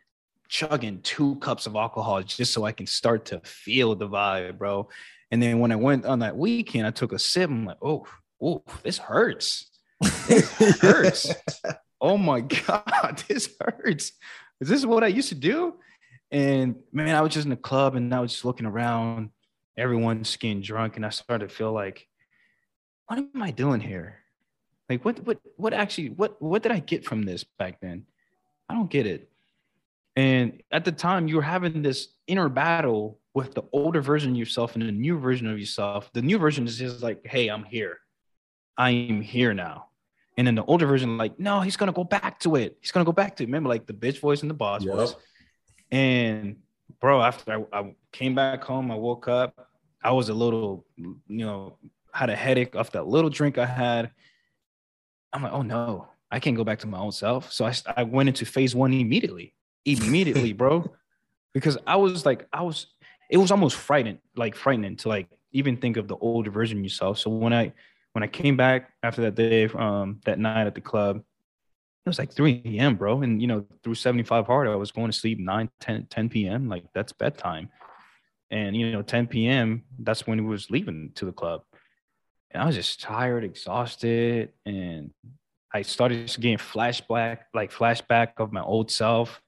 chugging two cups of alcohol just so I can start to feel the vibe, bro. And then when I went on that weekend, I took a sip. I'm like, oh, oh, this hurts. This hurts. oh my god, this hurts. Is this what I used to do? And man, I was just in the club and I was just looking around. Everyone's getting drunk, and I started to feel like, what am I doing here? Like, what, what, what actually, what, what did I get from this back then? I don't get it. And at the time, you were having this inner battle with the older version of yourself and the new version of yourself. The new version is just like, hey, I'm here. I am here now. And then the older version, like, no, he's gonna go back to it. He's gonna go back to it. Remember, like the bitch voice and the boss
Yep.
voice. And bro, after I, I came back home, I woke up. I was a little, you know, had a headache off that little drink I had. I'm like, oh no, I can't go back to my own self. So I, I went into phase one immediately, immediately, bro, because I was like, I was, it was almost frightening, like frightening to like even think of the older version of yourself. So when I, when I came back after that day, um, that night at the club, it was like 3 a.m., bro. And, you know, through 75 hard, I was going to sleep 9, 10, 10 p.m. Like that's bedtime. And, you know, 10 p.m., that's when he was leaving to the club. And I was just tired, exhausted. And I started getting flashback, like flashback of my old self.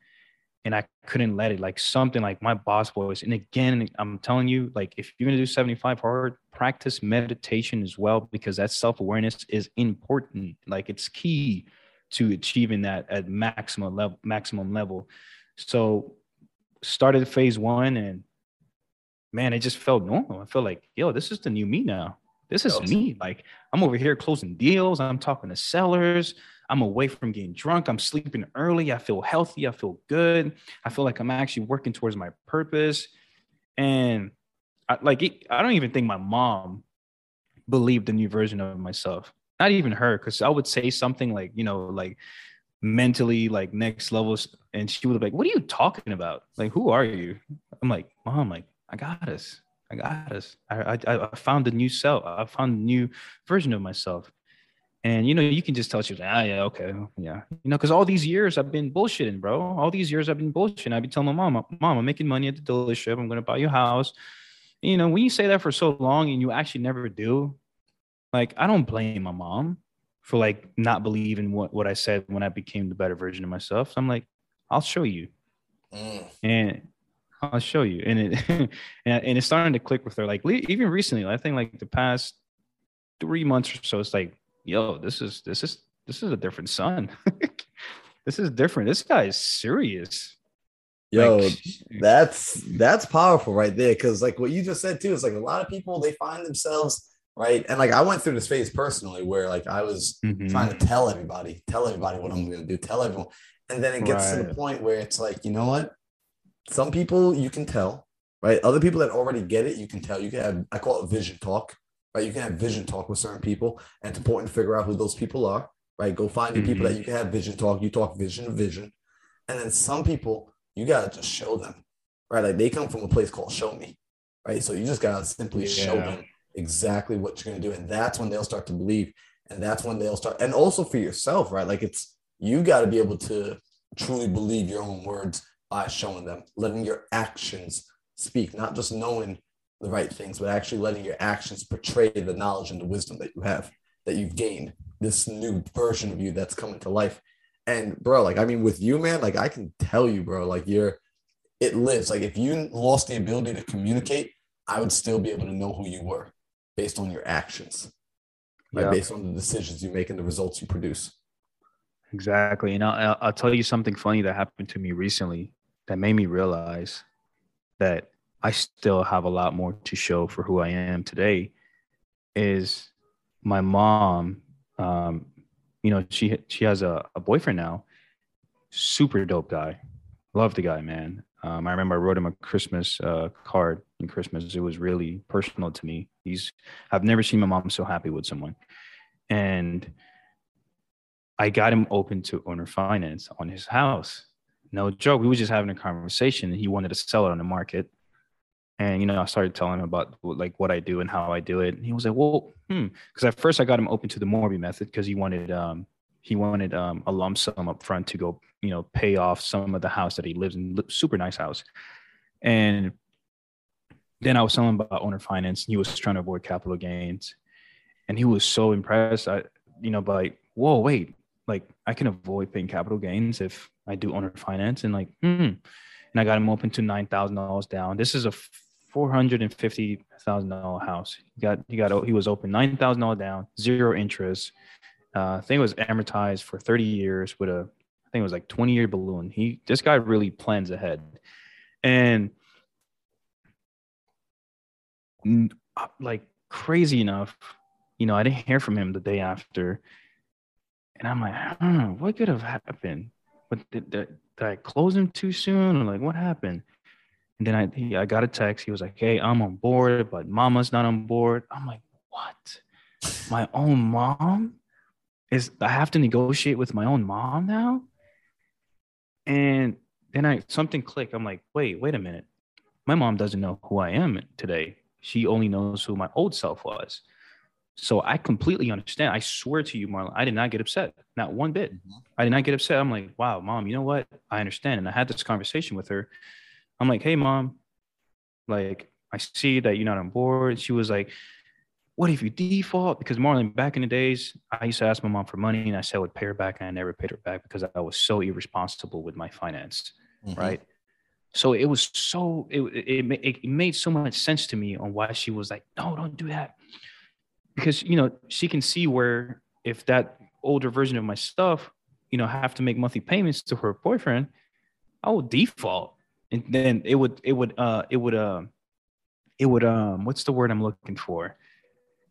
And I couldn't let it, like something like my boss voice. And again, I'm telling you, like, if you're to do 75 hard, practice meditation as well, because that self awareness is important. Like, it's key to achieving that at maximum level maximum level so started phase one and man it just felt normal i felt like yo this is the new me now this is me like i'm over here closing deals i'm talking to sellers i'm away from getting drunk. I'm sleeping early. I feel healthy. I feel good. I feel like i'm actually working towards my purpose. And I, like it, i don't even think my mom believed the new version of myself. Not even her because i would say something like you know like mentally like next levels and she would be like what are you talking about? Like who are you? I'm like mom like i got us. I got us. I i, I found a new self. I found a new version of myself and you know you can just tell she's like ah yeah okay yeah. You know because all these years i've been bullshitting bro. All these years i've been bullshitting. I've been telling my mom mom i'm making money at the dealership. I'm going to buy you a house. You know when you say that for so long and you actually never do like i don't blame my mom for like not believing what, what i said when i became the better version of myself. So i'm like i'll show you.
Mm.
and i'll show you. And it and, and it's starting to click with her. Like le- even recently i think like the past three months or so it's like yo this is this is this is a different son this is different this guy is serious
Yo,
Like,
that's that's powerful right there. Cause like what you just said too is like a lot of people they find themselves right. And like I went through this phase personally where like I was
Mhm.
trying to tell everybody, tell everybody what I'm gonna do, tell everyone. And then it gets to the point where it's like, you know what? Some people you can tell, right? Other people that already get it, you can tell. You can have I call it vision talk, right? You can have vision talk with certain people, and it's important to figure out who those people are, right? Go find mm-hmm. people that you can have vision talk. You talk vision of vision, and then some people you gotta just show them, right? Like they come from a place called show me, right? So you just gotta simply yeah. show them exactly what you're gonna do, and that's when they'll start to believe, and that's when they'll start. And also for yourself, right? Like it's you got to be able to truly believe your own words by showing them, letting your actions speak, not just knowing the right things, but actually letting your actions portray the knowledge and the wisdom that you have, that you've gained, this new version of you that's coming to life. And bro, like, I mean, with you, man, like, I can tell you, bro, like, you're, it lives. Like, if you lost the ability to communicate, I would still be able to know who you were based on your actions, right? Yeah. Based on the decisions you make and the results you produce.
Exactly. And I'll, I'll tell you something funny that happened to me recently that made me realize that I still have a lot more to show for who I am today is my mom um, you know she she has a, a boyfriend now. Super dope guy. Love the guy man. Um, i remember i wrote him a christmas uh, card in christmas. It was really personal to me. He's i've never seen my mom so happy with someone. And i got him open to owner finance on his house. No joke. We were just having a conversation. He wanted to sell it on the market. And, you know, I started telling him about like what I do and how I do it. And he was like, well, hmm. Cause at first I got him open to the Morby method because he wanted, um, he wanted um, a lump sum up front to go, you know, pay off some of the house that he lives in, super nice house. And then I was telling him about owner finance. and He was trying to avoid capital gains. And he was so impressed. I, you know, by, whoa, wait, like I can avoid paying capital gains if I do owner finance and like, hmm. And I got him open to nine thousand dollars down. This is a four hundred and fifty thousand dollar house. He got he got he was open nine thousand dollars down, zero interest. Uh, I think was amortized for thirty years with a I think it was like twenty year balloon. He this guy really plans ahead, and uh, like crazy enough, you know, I didn't hear from him the day after, and I'm like, I don't know what could have happened but did, did, did I close him too soon? Or like, what happened? And then I, he, I got a text. He was like, hey, I'm on board, but mama's not on board. I'm like, what? My own mom? Is I have to negotiate with my own mom now? And then I something clicked. I'm like, wait, wait a minute. My mom doesn't know who I am today. She only knows who my old self was. So I completely understand. I swear to you, Marlon, I did not get upset, not one bit. Mm-hmm. I did not get upset. I'm like, wow, mom, you know what? I understand. And I had this conversation with her. I'm like, hey, mom, like, I see that you're not on board. She was like, what if you default? Because Marlon, back in the days, I used to ask my mom for money and I said I would pay her back and I never paid her back because I was so irresponsible with my finance. Mm-hmm. Right. So it was so, it, it, it made so much sense to me on why she was like, no, don't do that because you know she can see where if that older version of my stuff you know have to make monthly payments to her boyfriend i will default and then it would it would uh it would uh it would um what's the word i'm looking for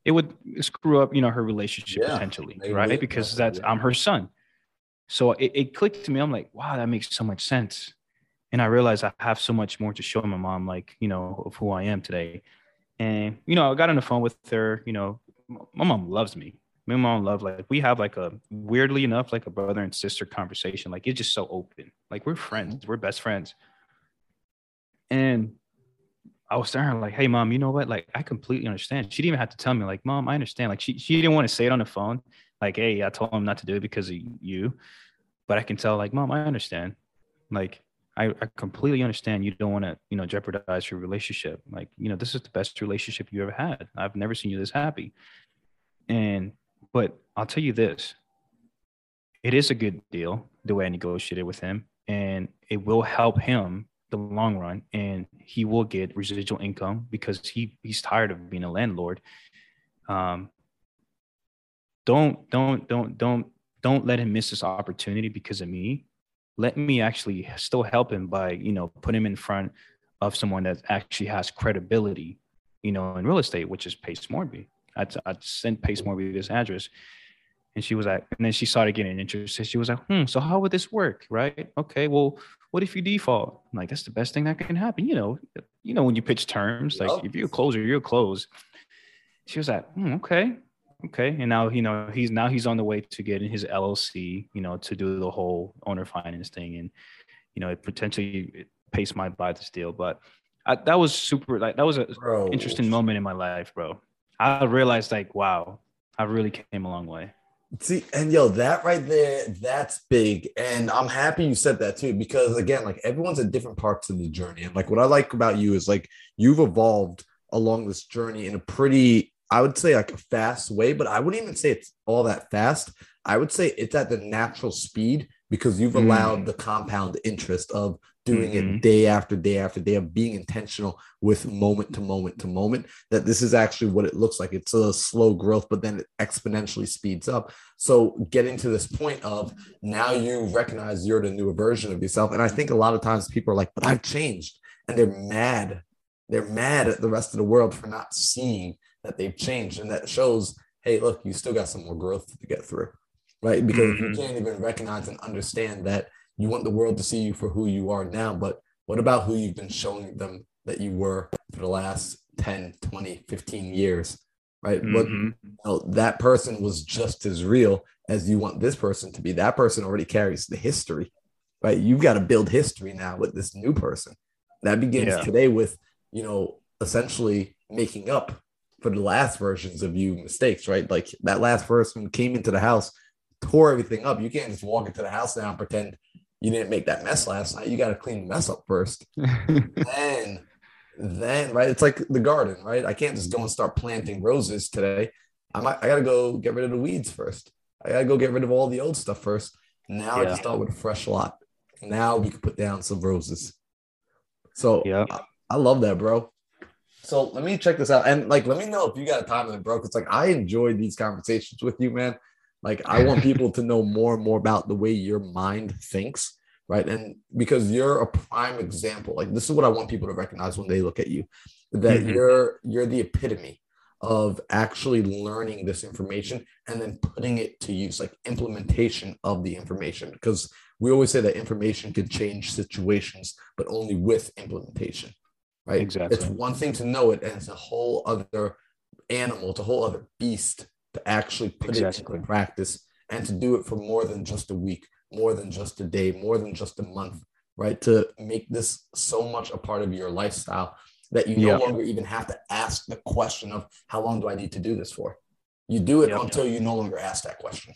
it would screw up you know her relationship yeah, potentially right because that's i'm her son so it, it clicked to me i'm like wow that makes so much sense and i realized i have so much more to show my mom like you know of who i am today and you know i got on the phone with her you know my mom loves me. My mom love like we have like a weirdly enough like a brother and sister conversation. Like it's just so open. Like we're friends. We're best friends. And I was telling her like, "Hey, mom, you know what? Like I completely understand." She didn't even have to tell me like, "Mom, I understand." Like she she didn't want to say it on the phone. Like, "Hey, I told him not to do it because of you," but I can tell like, "Mom, I understand." Like I, I completely understand you don't want to, you know, jeopardize your relationship. Like, you know, this is the best relationship you ever had. I've never seen you this happy. And, but I'll tell you this it is a good deal the way I negotiated with him, and it will help him the long run. And he will get residual income because he he's tired of being a landlord. Um, don't, don't, don't, don't, don't let him miss this opportunity because of me let me actually still help him by you know put him in front of someone that actually has credibility you know in real estate which is pace morby i'd, I'd send pace morby this address and she was like and then she started getting interested she was like hmm so how would this work right okay well what if you default I'm like that's the best thing that can happen you know you know, when you pitch terms, like
Yup.
if you're a closer, you're a close. She was like, "Hmm, okay, okay. And now, you know, he's now he's on the way to getting his LLC, you know, to do the whole owner finance thing. And, you know, it potentially it Pace might buy this deal. But I, that was super, like, that was an interesting moment in my life, bro. I realized, like, wow, I really came a long way.
See, and yo, that right there, that's big. And I'm happy you said that too, because again, like everyone's at different parts of the journey. And like what I like about you is like you've evolved along this journey in a pretty, I would say, like a fast way, but I wouldn't even say it's all that fast. I would say it's at the natural speed because you've
Mm.
allowed the compound interest of doing it
Mhm.
day after day after day of being intentional with moment to moment to moment that this is actually what it looks like. It's a slow growth but then it exponentially speeds up. So getting to this point of now you recognize you're the newer version of yourself. And i think a lot of times people are like but i've changed and they're mad. They're mad at the rest of the world for not seeing that they've changed. And that shows hey look you still got some more growth to get through right? Because if you can't even recognize and understand that you want the world to see you for who you are now but what about who you've been showing them that you were for the last 10 20 15 years right?
Mhm.
you know, that person was just as real as you want this person to be. That person already carries the history right? You've got to build history now with this new person. That begins
Yeah.
today with you know essentially making up for the last versions of you mistakes right? Like that last person came into the house tore everything up. You can't just walk into the house now and pretend you didn't make that mess last night you got to clean the mess up first. Then then right it's like the garden right? I can't just go and start planting roses today. I might i gotta go get rid of the weeds first. I gotta go get rid of all the old stuff first. Now i
Yeah.
can start with a fresh lot. Now we can put down some roses. So
Yeah.
I, I love that bro. So let me check this out. And like let me know if you got a time limit bro because like i enjoy these conversations with you man like i want people to know more and more about the way your mind thinks right? And because you're a prime example, like this is what I want people to recognize when they look at you, that
Mhm.
you're you're the epitome of actually learning this information and then putting it to use, like implementation of the information. Because we always say that information can change situations, but only with implementation, right?
Exactly.
It's one thing to know it, and it's a whole other animal, it's a whole other beast to actually put it into practice and to do it for more than just a week, more than just a day, more than just a month, right? To make this so much a part of your lifestyle that you no
Yeah.
longer even have to ask the question of how long do I need to do this for? You do it
Yep.
until you no longer ask that question.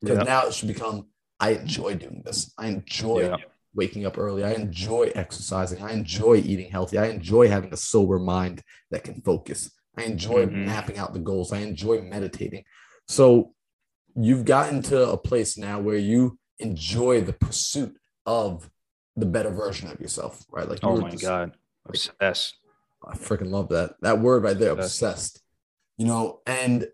Because
Yeah.
now it should become I enjoy doing this. I enjoy
Yeah.
waking up early. I enjoy exercising. I enjoy eating healthy. I enjoy having a sober mind that can focus. I enjoy
Mhm.
mapping out the goals. I enjoy meditating. So you've gotten to a place now where you enjoy the pursuit of the better version of yourself, right? Like,
Oh my
just-
god, obsessed.
I freaking love that. That word right there,
Obsessed.
obsessed. You know, and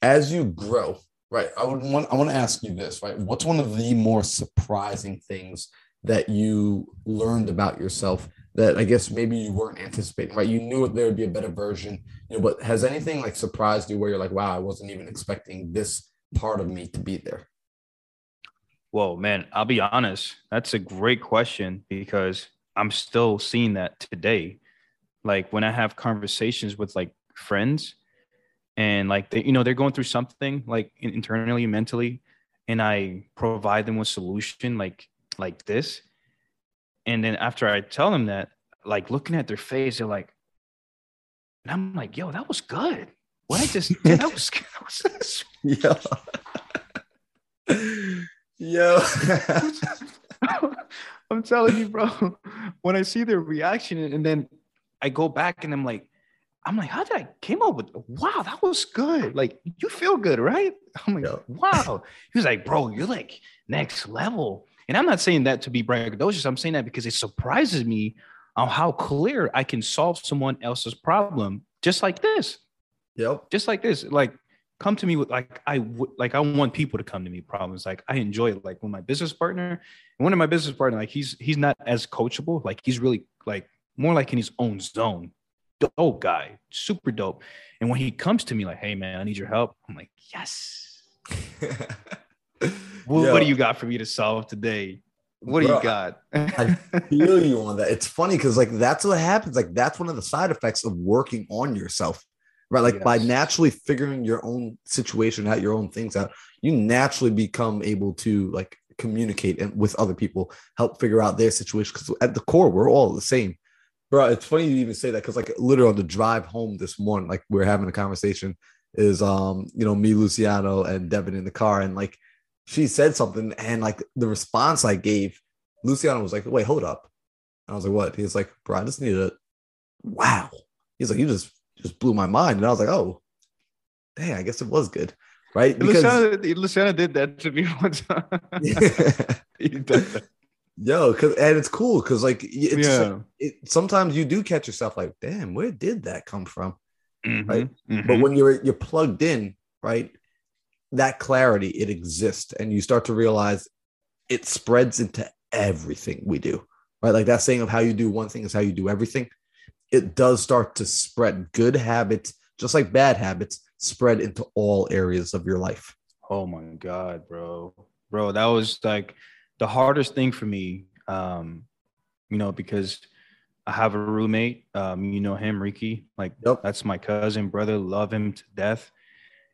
as you grow, right? I would want I want to ask you this, right? What's one of the more surprising things that you learned about yourself that I guess maybe you weren't anticipating, right? You knew there would be a better version, you know, but has anything like surprised you where you're like, wow, I wasn't even expecting this part of me to be there?
Whoa, man, I'll be honest. That's a great question because I'm still seeing that today. Like when I have conversations with like friends and like they, you know, they're going through something like internally, mentally, and I provide them with solution like like this. And then after I tell them that, like looking at their face, they're like, and I'm like, yo, that was good. What I just did, that was, that was
Yo. Yo.
I'm telling you, bro. When I see their reaction, and then I go back and I'm like, I'm like, how did I came up with? Wow, that was good. Like, you feel good, right? I'm like,
Yeah.
wow. He was like, bro, you're like next level. And I'm not saying that to be braggadocious. I'm saying that because it surprises me on how clear I can solve someone else's problem, just like this.
Yep.
just like this. Like come to me with like i would like i want people to come to me problems. Like i enjoy it like when my business partner. And one of my business partner like he's he's not as coachable. Like he's really like more like in his own zone. Dope guy. Super dope. And when he comes to me like hey man i need your help. I'm like yes what,
Yo.
what do you got for me to solve today what do you got?
I feel you on that. It's funny because like that's what happens. Like that's one of the side effects of working on yourself, right? Like by naturally figuring your own situation out, your own things out, you naturally become able to like communicate and with other people, help figure out their situation. Because at the core, we're all the same, bro. It's funny you even say that because like literally on the drive home this morning, like we're having a conversation. Is um you know me, Luciano, and Devin in the car, and like she said something, and like the response I gave, Luciano was like, "Wait, hold up." And I was like, "What?" He's like, "Bro, I just need a wow." He's like, "You just just blew my mind," and I was like, "Oh, dang, I guess it was good, right?" Because
Luciana, Luciana did that to me one time. He that.
yo, because and it's cool because like it's
yeah.
like, it, sometimes you do catch yourself like, "Damn, where did that come from?" right?
Mhm,
But when you're you're plugged in, right? That clarity it exists, and you start to realize it spreads into everything we do, right? Like that saying of how you do one thing is how you do everything. It does start to spread. Good habits, just like bad habits, spread into all areas of your life.
Oh my god, bro. Bro, that was like the hardest thing for me. Um, you know, because I have a roommate. Um, you know him, Ricky. Like
Yep.
that's my cousin, brother, love him to death.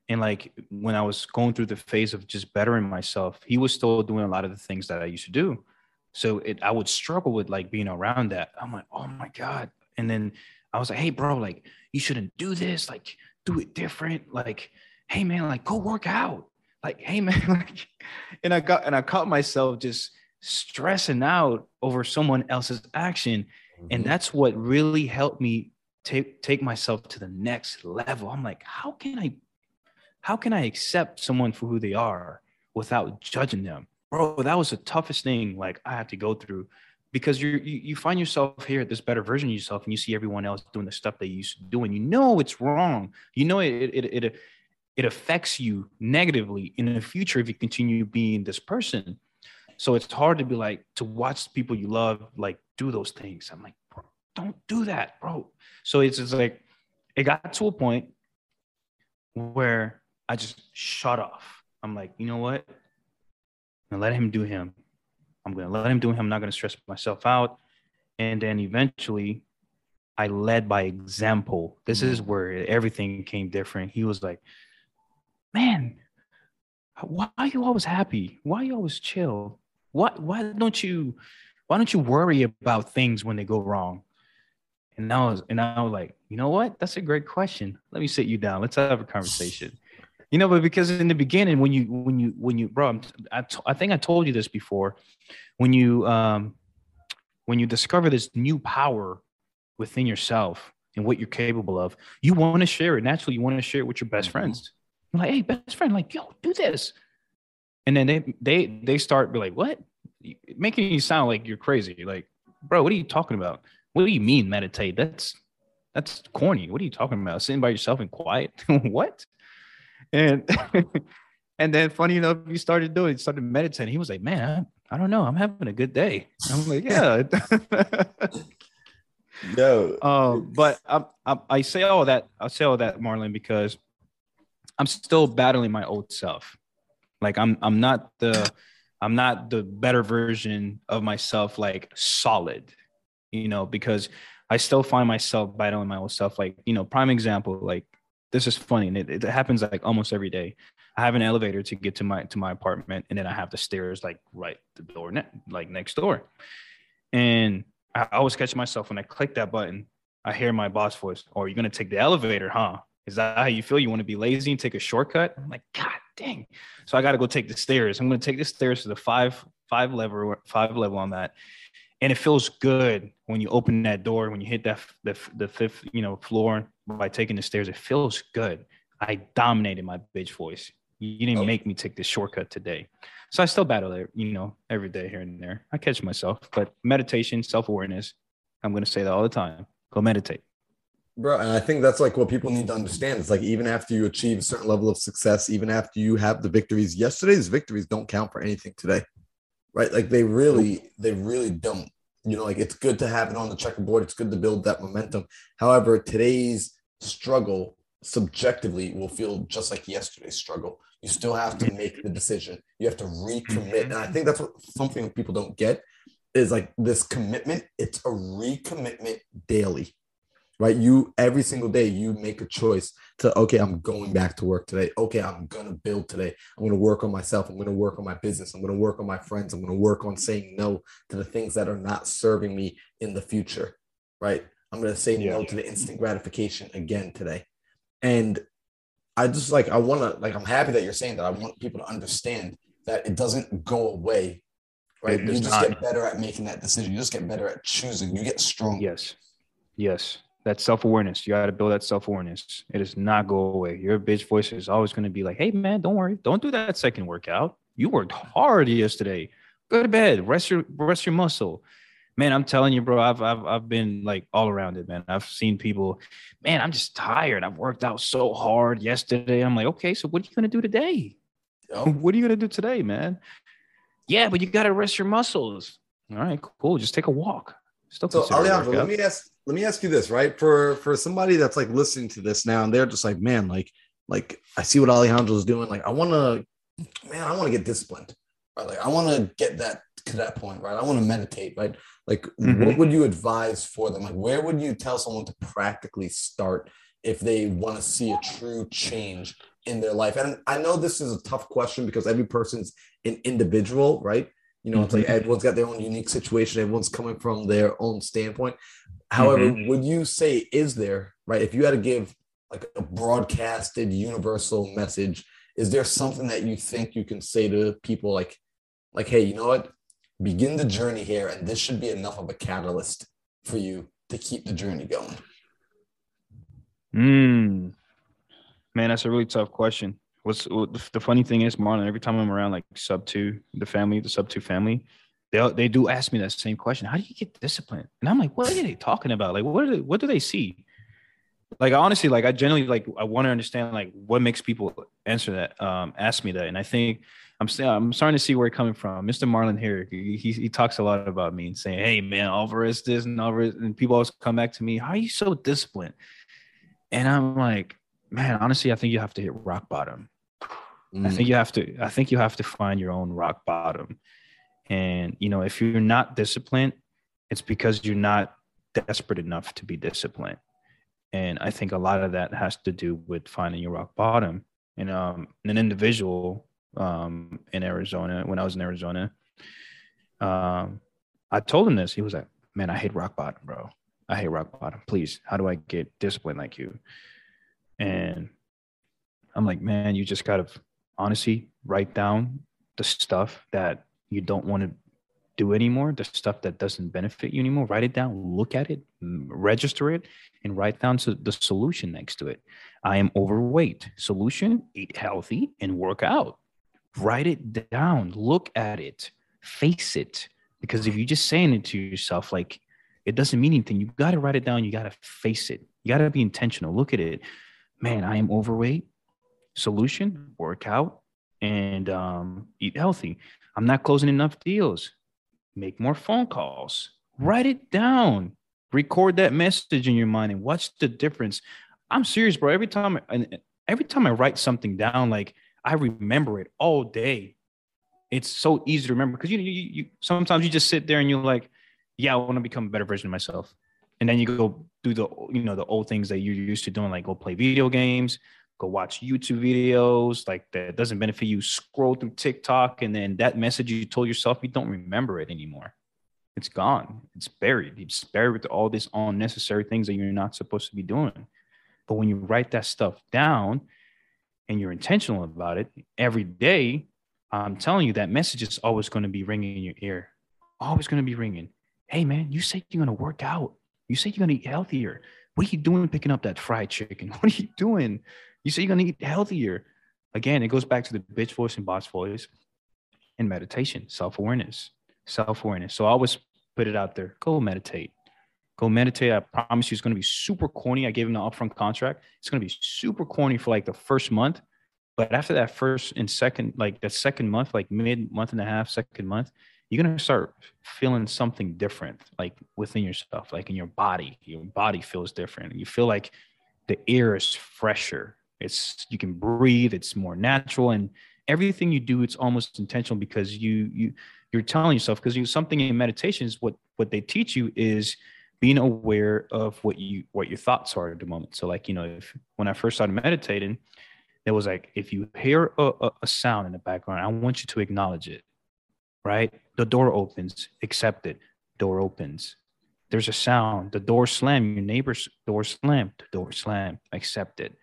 And like when I was going through the phase of just bettering myself, he was still doing a lot of the things that I used to do. So it I would struggle with like being around that. I'm like, oh my God. And then I was like, hey, bro, like you shouldn't do this, like do it different. Like, hey man, like go work out like hey man like and i got and i caught myself just stressing out over someone else's action and mm-hmm. that's what really helped me take take myself to the next level i'm like how can i how can i accept someone for who they are without judging them bro that was the toughest thing like i had to go through because you you find yourself here at this better version of yourself and you see everyone else doing the stuff they used to do and you know it's wrong you know it it, it, it it affects you negatively in the future if you continue being this person. So it's hard to be like to watch people you love like do those things. I'm like, bro, don't do that, bro. So it's just like it got to a point where I just shut off. I'm like, you know what? I'm gonna let him do him. I'm gonna let him do him. I'm not gonna stress myself out. And then eventually I led by example. This is mm. where everything came different. He was like, man, why are you always happy? Why are you always chill? Why why don't you why don't you worry about things when they go wrong? And I was and I was like, you know what? That's a great question. Let me sit you down. Let's have a conversation. You know, but because in the beginning, when you when you when you bro, I'm- I, t- I think I told you this before. When you um when you discover this new power within yourself and what you're capable of, you want to share it. Naturally, you want to share it with your best
Mhm.
friends. I'm like, hey, best friend, like, yo, do this. And then they they they start be like, what? Making you sound like you're crazy. Like, bro, what are you talking about? What do you mean meditate? That's that's corny. What are you talking about? Sitting by yourself and quiet? what? And and then funny enough, he started doing, started meditating. He was like, man, I, I don't know. I'm having a good day. I'm like, yeah.
no.
Um, but I, I, I say all that. I say all that, Marlon, because I'm still battling my old self. Like I'm, I'm not the, I'm not the better version of myself. Like solid, you know, because I still find myself battling my old self. Like you know, prime example. Like this is funny, and it, it happens like almost every day. I have an elevator to get to my to my apartment, and then I have the stairs like right the door, ne- like next door, and I always catch myself when I click that button. I hear my boss voice, "Oh, you're gonna take the elevator, huh? Is that how you feel? You want to be lazy and take a shortcut?" I'm like, God dang! So I got to go take the stairs. I'm gonna take the stairs to the five five level five level on that, and it feels good when you open that door when you hit that the, the fifth you know floor by taking the stairs. It feels good. I dominated my bitch voice. You didn't
Oh.
make me take this shortcut today. So I still battle it, you know, every day here and there. I catch myself, but meditation, self awareness, I'm going to say that all the time. Go meditate.
Bro, and I think that's like what people need to understand. It's like even after you achieve a certain level of success, even after you have the victories, yesterday's victories don't count for anything today. Right? Like they really, they really don't. You know, like it's good to have it on the checkerboard. It's good to build that momentum. However, today's struggle subjectively will feel just like yesterday's struggle. You still have to make the decision. You have to recommit. Mm-hmm. And I think that's what something people don't get is like this commitment. It's a recommitment daily, right? You every single day you make a choice to okay, I'm going back to work today. Okay, I'm gonna build today. I'm gonna work on myself. I'm gonna work on my business. I'm gonna work on my friends. I'm gonna work on saying no to the things that are not serving me in the future, right? I'm gonna say yeah. no to the instant gratification again today. And I just like I wanna like I'm happy that you're saying that. I want people to understand that it doesn't go away right? you just not. get better at making that decision. You just get better at choosing. You get strong.
Yes. Yes. That self awareness. You got to build that self awareness. It does not go away. Your bitch voice is always going to be like, hey, man, don't worry. Don't do that second workout. You worked hard yesterday. Go to bed. Rest your rest your muscle. Man, I'm telling you, bro, I've, I've I've been like all around it, man. I've seen people, man, I'm just tired. I've worked out so hard yesterday. I'm like, okay, so what are you gonna do today? What are you gonna do today, man? Yeah, but you got to rest your muscles. All right, cool. Just take a walk.
Still so Alejandro, let me ask let me ask you this, right? For for somebody that's like listening to this now and they're just like, man, like like I see what Alejandro is doing. Like I want to, man, I want to get disciplined. Right? Like I want to get that to that point, right? I want to meditate, right? Like mm-hmm. what would you advise for them? Like where would you tell someone to practically start if they want to see a true change in their life? And I know this is a tough question because every person's an individual, right? You know, mm-hmm. it's like everyone's got their own unique situation. Everyone's coming from their own standpoint. However, mm-hmm. would you say is there right? If you had to give like a broadcasted universal message, is there something that you think you can say to people like, like, hey, you know what? Begin the journey here, and this should be enough of a catalyst for you to keep the journey going.
Hmm. Man, that's a really tough question. What's the funny thing is, Marlon? Every time I'm around like SubTo, the family, the SubTo family, they they do ask me that same question. How do you get disciplined? And I'm like, what are they talking about? Like, what they, what do they see? Like honestly, like I generally like I want to understand like what makes people answer that, um, ask me that, and I think I'm I'm starting to see where it's coming from. Mr. Marlon here, he, he, he talks a lot about me and saying, "Hey man, Alvarez this and Alvarez," and people always come back to me, "How are you so disciplined?" And I'm like, man, honestly, I think you have to hit rock bottom. Mm. I think you have to I think you have to find your own rock bottom. And you know, if you're not disciplined, it's because you're not desperate enough to be disciplined. And I think a lot of that has to do with finding your rock bottom. And um, an individual um, in Arizona, when I was in Arizona, um, I told him this. He was like, "Man, I hate rock bottom, bro. I hate rock bottom. Please, how do I get disciplined like you?" And I'm like, "Man, you just gotta honestly write down the stuff that you don't want to do anymore, the stuff that doesn't benefit you anymore. Write it down, look at it, register it, and write down the solution next to it. I am overweight. Solution eat healthy and work out. Write it down, look at it, face it. Because if you're just saying it to yourself, like it doesn't mean anything, you got to write it down. You got to face it. You got to be intentional. Look at it. Man, I am overweight solution work out and um, eat healthy i'm not closing enough deals make more phone calls write it down record that message in your mind and watch the difference i'm serious bro every time every time i write something down like i remember it all day it's so easy to remember because you, you you sometimes you just sit there and you're like yeah i want to become a better version of myself and then you go do the you know the old things that you're used to doing like go play video games go watch YouTube videos like that doesn't benefit you. Scroll through TikTok, and then that message you told yourself, you don't remember it anymore. It's gone. It's buried. It's buried with all these unnecessary things that you're not supposed to be doing. But when you write that stuff down and you're intentional about it every day, I'm telling you that message is always going to be ringing in your ear. Always going to be ringing. Hey, man, you said you're going to work out. You said you're going to eat healthier. What are you doing picking up that fried chicken? What are you doing? You say you're gonna eat healthier. Again, it goes back to the bitch voice and boss voice and meditation, self-awareness, self-awareness. So I always put it out there. Go meditate. Go meditate. I promise you it's gonna be super corny. I gave him the upfront contract. It's gonna be super corny for like the first month. But after that first and second, like that second month, like mid month and a half, second month, you're gonna start feeling something different, like within yourself, like in your body. Your body feels different. You feel like the air is fresher. It's you can breathe. It's more natural, and everything you do, it's almost intentional because you you you're telling yourself because you something in meditation is what what they teach you is being aware of what you what your thoughts are at the moment. So like you know, if when I first started meditating, it was like if you hear a, a, a sound in the background, I want you to acknowledge it. Right, the door opens, accept it. Door opens. There's a sound. The door slam. Your neighbor's door slam. The door slam. Accept it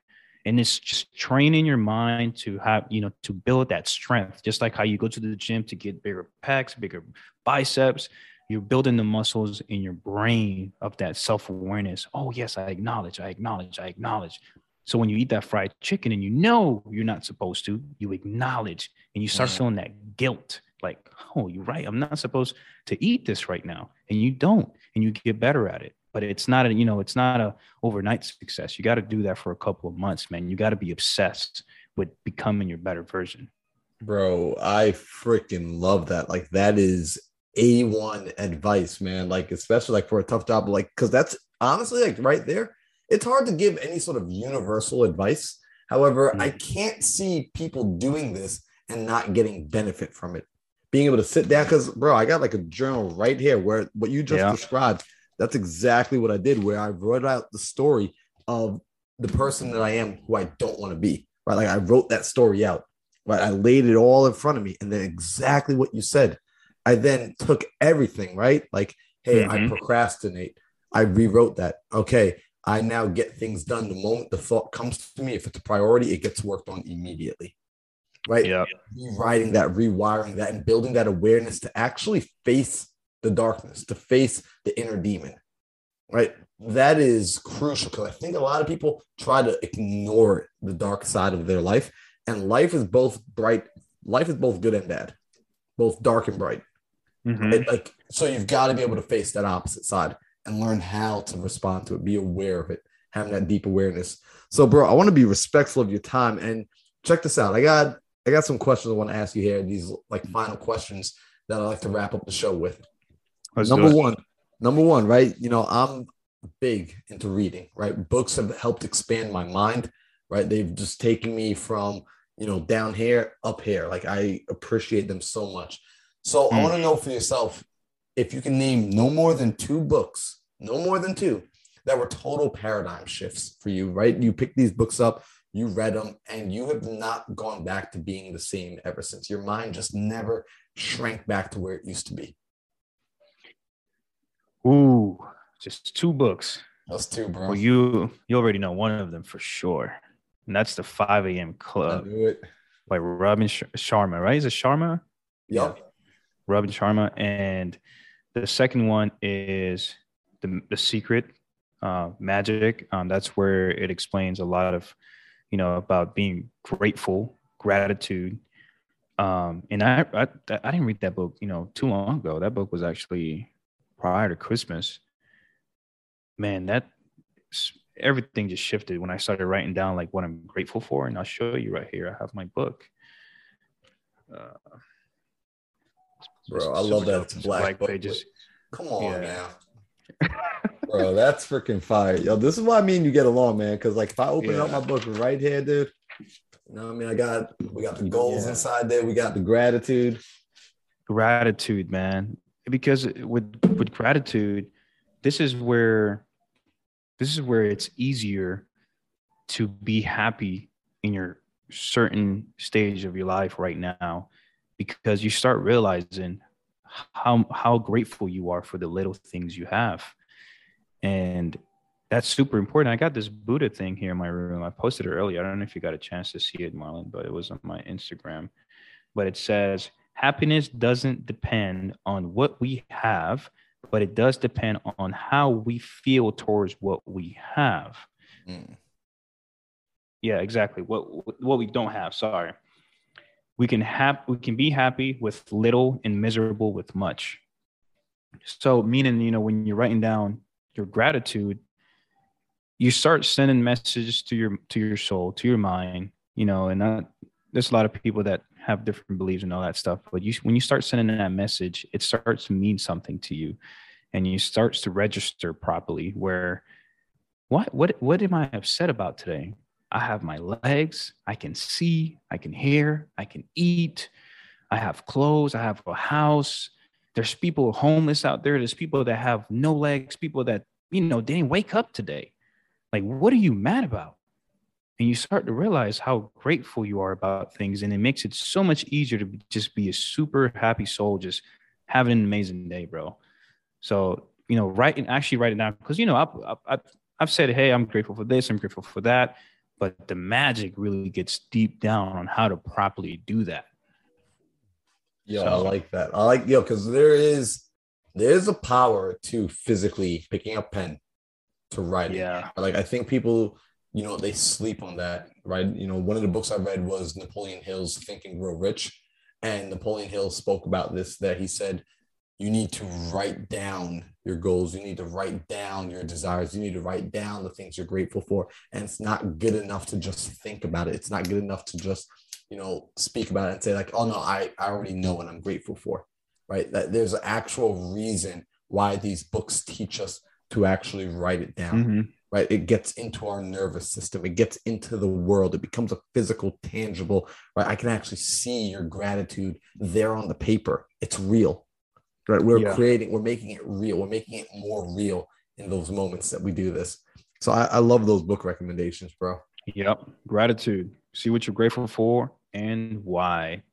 and it's just training your mind to have you know to build that strength just like how you go to the gym to get bigger pecs bigger biceps you're building the muscles in your brain of that self-awareness. Oh yes i acknowledge i acknowledge i acknowledge. So when you eat that fried chicken and you know you're not supposed to you acknowledge and you start mm. feeling that guilt. Like oh you're right. I'm not supposed to eat this right now. And you don't and you get better at it. But it's not a you know it's not a overnight success. You got to do that for a couple of months man. You got to be obsessed with becoming your better version.
Bro i freaking love that. Like that is a1 advice man like especially like for a tough job like because that's honestly like right there it's hard to give any sort of universal advice however mm-hmm. i can't see people doing this and not getting benefit from it being able to sit down because bro i got like a journal right here where what you just yeah. described that's exactly what I did, where I wrote out the story of the person that I am who I don't want to be. Right. Like I wrote that story out. Right. I laid it all in front of me. And then exactly what you said. I then took everything, right? Like, hey, mm-hmm. I procrastinate. I rewrote that. Okay. I now get things done the moment the thought comes to me. If it's a priority, it gets worked on immediately. Right.
Yeah.
Rewriting that, rewiring that, and building that awareness to actually face the darkness, to face the inner demon, right? That is crucial because I think a lot of people try to ignore the dark side of their life, and life is both bright. Life is both good and bad, both dark and bright. Mm-hmm. like so, you've got to be able to face that opposite side and learn how to respond to it, be aware of it, having that deep awareness. So, bro, I want to be respectful of your time and check this out. I got I got some questions I want to ask you here. These like final questions that I like to wrap up the show with. Let's number one, number one, right? You know, I'm big into reading, right? Books have helped expand my mind, right? They've just taken me from, you know, down here, up here. Like I appreciate them so much. So mm. I want to know for yourself if you can name no more than two books, no more than two, that were total paradigm shifts for you, right? You picked these books up, you read them, and you have not gone back to being the same ever since. Your mind just never shrank back to where it used to be.
Ooh, just two books.
That's two, bro.
Well, you you already know one of them for sure, and that's the 5 a.m. Club by Robin Sharma, right? Is it Sharma?
Yep. Yeah.
Robin Sharma, and the second one is the the Secret uh, Magic. Um, that's where it explains a lot of, you know, about being grateful, gratitude. Um, and I, I I didn't read that book, you know, too long ago. That book was actually prior to Christmas, man, that everything just shifted when I started writing down like what I'm grateful for. And I'll show you right here. I have my book. Uh,
Bro, I love that it's black, black pages. Come on yeah. now. Bro, that's freaking fire. Yo, this is why I mean you get along, man. Cause like if I open yeah. up my book right here, dude, you know what I mean? I got we got the mm, goals yeah. inside there, we got the gratitude.
Gratitude, man because with with gratitude this is where this is where it's easier to be happy in your certain stage of your life right now because you start realizing how how grateful you are for the little things you have and that's super important i got this buddha thing here in my room i posted it earlier i don't know if you got a chance to see it marlon but it was on my instagram but it says happiness doesn't depend on what we have, but it does depend on how we feel towards what we have. Mm. Yeah, exactly. What what we don't have. Sorry. We can have we can be happy with little and miserable with much. So meaning, you know, when you're writing down your gratitude, you start sending messages to your to your soul, to your mind, you know, and that, there's a lot of people that have different beliefs and all that stuff but you when you start sending that message it starts to mean something to you and you starts to register properly where what what what am I upset about today? I have my legs, I can see, I can hear, I can eat, I have clothes, I have a house. There's people homeless out there. There's people that have no legs, people that, you know, didn't wake up today. Like, what are you mad about? And you start to realize how grateful you are about things. And it makes it so much easier to just be a super happy soul, just having an amazing day, bro. So, you know, write and actually write it down because, you know, I, I, I've said, hey, I'm grateful for this, I'm grateful for that. But the magic really gets deep down on how to properly do that.
Yeah, so. I like that. I like yo, because there is there's a power to physically picking up pen to write.
Yeah.
Like I think people, you know, they sleep on that, right? You know, one of the books I read was Napoleon Hill's Think and Grow Rich. And Napoleon Hill spoke about this that he said you need to write down your goals. You need to write down your desires. You need to write down the things you're grateful for. And it's not good enough to just think about it. It's not good enough to just, you know, speak about it and say, like, oh no, I, I already know what I'm grateful for. Right. That there's an actual reason why these books teach us to actually write it down. Mm-hmm. Right. It gets into our nervous system. It gets into the world. It becomes a physical, tangible, right? I can actually see your gratitude there on the paper. It's real right? We're yeah. creating, we're making it real. We're making it more real in those moments that we do this. So I, I love those book recommendations, bro.
Yep. Gratitude. See what you're grateful for and why.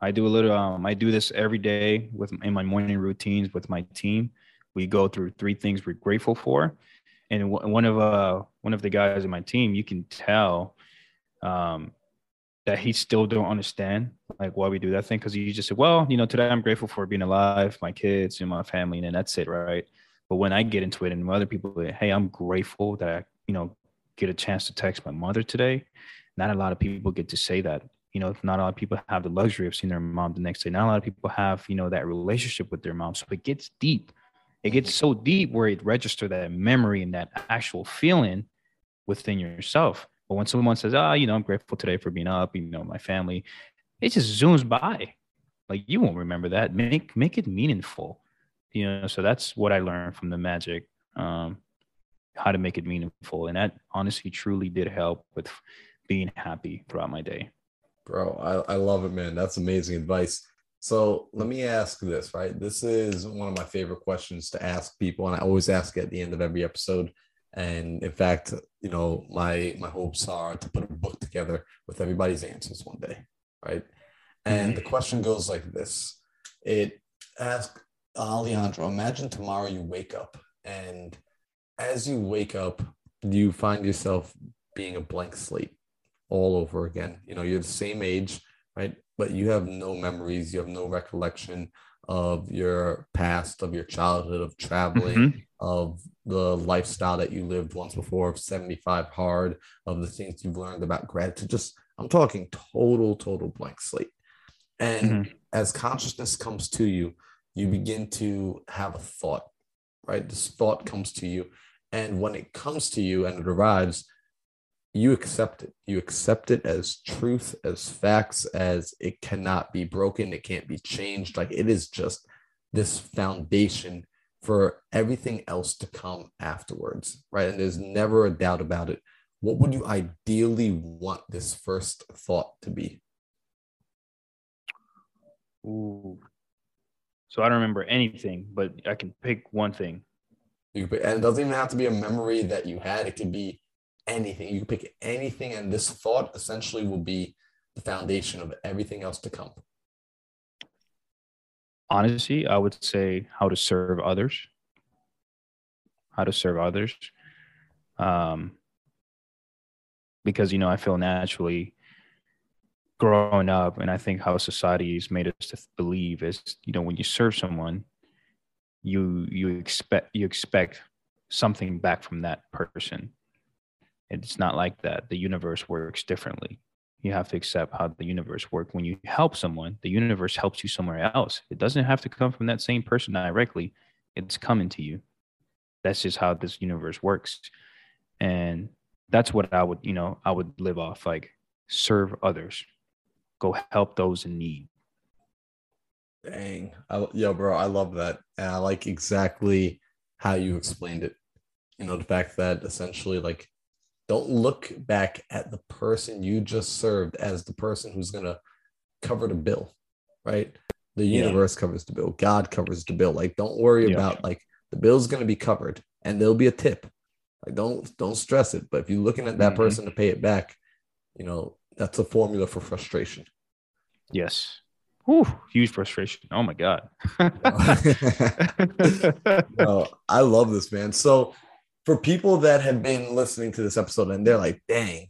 I do a little, um, I do this every day with in my morning routines with my team. We go through three things we're grateful for. And one of uh one of the guys in my team, you can tell um, that he still don't understand like why we do that thing because he just said, well, you know, today I'm grateful for being alive, my kids and my family, and that's it, right? But when I get into it and other people, say, hey, I'm grateful that I, you know, get a chance to text my mother today. Not a lot of people get to say that. You know, not a lot of people have the luxury of seeing their mom the next day. Not a lot of people have, you know, that relationship with their mom. So it gets deep. It gets so deep where it registers that memory and that actual feeling within yourself. But when someone says, "Ah, oh, you know, I'm grateful today for being up," you know, my family, it just zooms by. Like you won't remember that. Make make it meaningful. You know, so that's what I learned from the magic. Um, how to make it meaningful, and that honestly, truly did help with being happy throughout my day.
Bro, I, I love it, man. That's amazing advice. So let me ask this, right? This is one of my favorite questions to ask people, and I always ask at the end of every episode. And in fact, you know, my my hopes are to put a book together with everybody's answers one day, right? And the mm-hmm. question goes like this: It asks Alejandro, imagine tomorrow you wake up, and as you wake up, you find yourself being a blank slate all over again. You know, you're the same age, right? But you have no memories, you have no recollection of your past, of your childhood, of traveling, mm-hmm. of the lifestyle that you lived once before, of 75 hard, of the things you've learned about gratitude. Just, I'm talking total, total blank slate. And mm-hmm. as consciousness comes to you, you begin to have a thought, right? This thought comes to you. And when it comes to you and it arrives, you accept it. You accept it as truth, as facts, as it cannot be broken, it can't be changed. Like it is just this foundation for everything else to come afterwards, right? And there's never a doubt about it. What would you ideally want this first thought to be?
Ooh. So I don't remember anything, but I can pick one thing.
You pick, and it doesn't even have to be a memory that you had. It could be anything. You can pick anything, and this thought essentially will be the foundation of everything else to come.
Honestly, I would say how to serve others. How to serve others. Um, because you know, I feel naturally growing up, and I think how society's made us to believe is, you know, when you serve someone, you you expect you expect something back from that person it's not like that. The universe works differently. You have to accept how the universe works. When you help someone, the universe helps you somewhere else. It doesn't have to come from that same person directly. It's coming to you. That's just how this universe works. And that's what I would, you know, I would live off like serve others, go help those in need.
Dang. I, yo, bro, I love that. And I like exactly how you explained it you know, the fact that essentially like don't look back at the person you just served as the person who's gonna cover the bill, right? The
Yeah.
universe covers the bill, God covers the bill. Like, don't worry
Yeah.
about like the bill's gonna be covered and there'll be a tip. Like, don't don't stress it. But if you're looking at that
Mhm.
person to pay it back, you know, that's a formula for frustration.
Yes. Whew, huge frustration. Oh my god.
Oh, I love this, man. So, for people that have been listening to this episode and they're like, dang,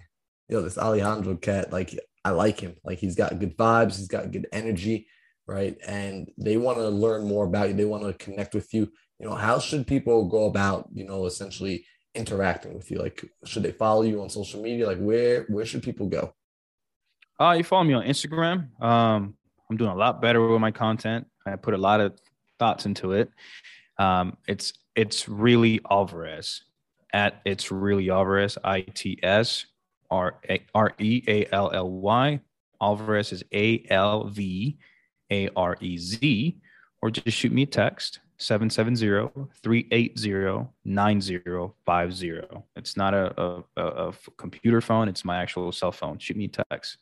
yo, this Alejandro cat, like, I like him. Like, he's got good vibes, he's got good energy, right? And they want to learn more about you, they want to connect with you. You know, how should people go about, you know, essentially interacting with you? Like, should they follow you on social media? Like, where where should people go?
Uh, you follow me on Instagram. Um, I'm doing a lot better with my content. I put a lot of thoughts into it. Um, it's it's really Alvarez at it's really Alvarez. I T S R A- R E A L L Y. Alvarez is A L V A R E Z, or just shoot me a text 770-380-9050. It's not a, a, a, computer phone, it's my actual cell phone. Shoot me a text.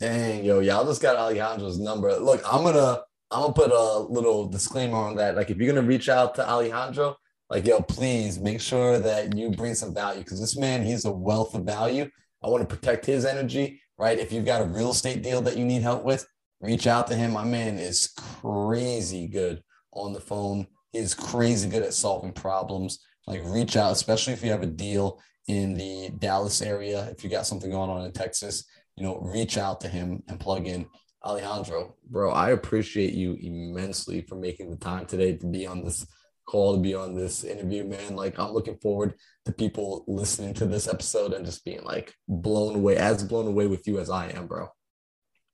Dang, yo, y'all just got Alejandro's number. Look, I'm gonna I'm gonna put a little disclaimer on that. Like, if you're gonna reach out to Alejandro, like, yo, please make sure that you bring some value because this man, he's a wealth of value. I want to protect his energy, right? If you've got a real estate deal that you need help with, reach out to him. My man is crazy good on the phone. He's crazy good at solving problems. Like, reach out, especially if you have a deal in the Dallas area. If you got something going on in Texas, you know, reach out to him and plug in Alejandro. Bro, I appreciate you immensely for making the time today to be on this call, to be on this interview, man. Like, I'm looking forward to people listening to this episode and just being like blown away, as blown away with you as I am, bro.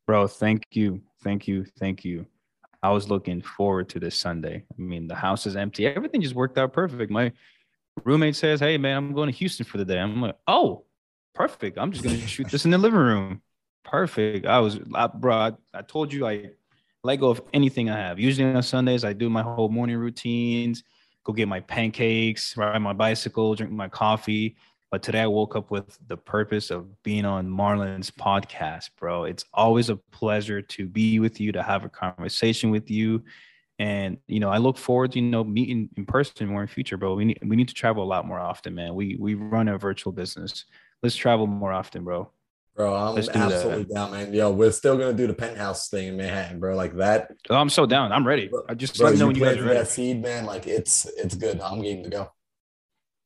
Bro, thank you. Thank you. Thank you. I was looking forward to this Sunday. I mean, the house is empty. Everything just worked out perfect. My roommate says, Hey, man, I'm going to Houston for the day. I'm like, Oh, perfect. I'm just going to shoot this in the living room. Perfect. I was, I, bro, I, I told you I let go of anything I have. Usually on Sundays, I do my whole morning routines, go get my pancakes, ride my bicycle, drink my coffee. But today I woke up with the purpose of being on Marlon's podcast, bro. It's always a pleasure to be with you, to have a conversation with you. And you know, I look forward to you know meeting in person more in future, bro. We need we need to travel a lot more often, man. We we run a virtual business. Let's travel more often, bro.
Bro, I'm
do that.
absolutely down, man. Yo, we're still gonna do the penthouse thing in Manhattan, bro. Like that,
Oh, I'm so down. I'm ready.
Bro,
I just
bro.
let me know
You
when you guys are ready.
that seed, man. Like it's it's good. I'm game to go.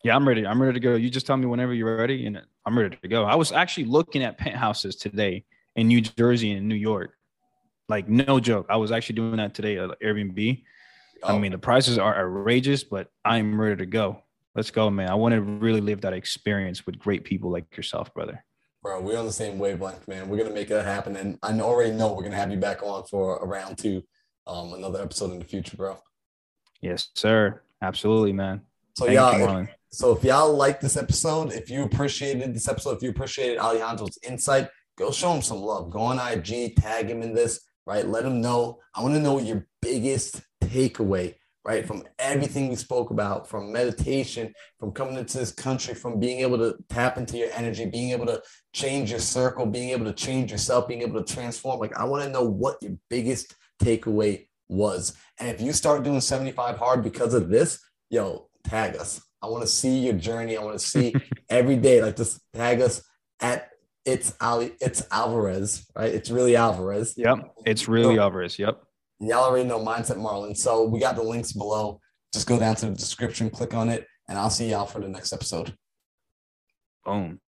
Yeah, I'm ready. I'm ready to go. You just tell me whenever you're ready, and I'm ready to go. I was actually looking at penthouses today in New Jersey and New York. Like no joke, I was actually doing that today at Airbnb. I
Oh,
mean, the prices are outrageous, but I'm ready to go. Let's go, man. I want to really live that experience with great people like yourself, brother.
Bro, we're on the same wavelength, man. We're gonna make that happen, and I already know we're gonna have you back on for a round two, um, another episode in the future, bro.
Yes, sir. Absolutely, man.
So
Thank you, Marlon.
so if y'all like this episode, if you appreciated this episode, if you appreciated Alejandro's insight, go show him some love. Go on IG, tag him in this, right? Let him know. I want to know what your biggest takeaway, right, from everything we spoke about, from meditation, from coming into this country, from being able to tap into your energy, being able to change your circle, being able to change yourself, being able to transform. Like, I want to know what your biggest takeaway was. And if you start doing 75 hard because of this, yo, tag us. I want to see your journey. I want to see every day. Like just tag us at it's Ali, it's Alvarez, right? It's really Alvarez.
Yep. It's really
So-
Alvarez. Yep.
Y'all already know Mindset Marlon. So we got the links below. Just go down to the description, click on it, and I'll see y'all for the next episode.
Boom.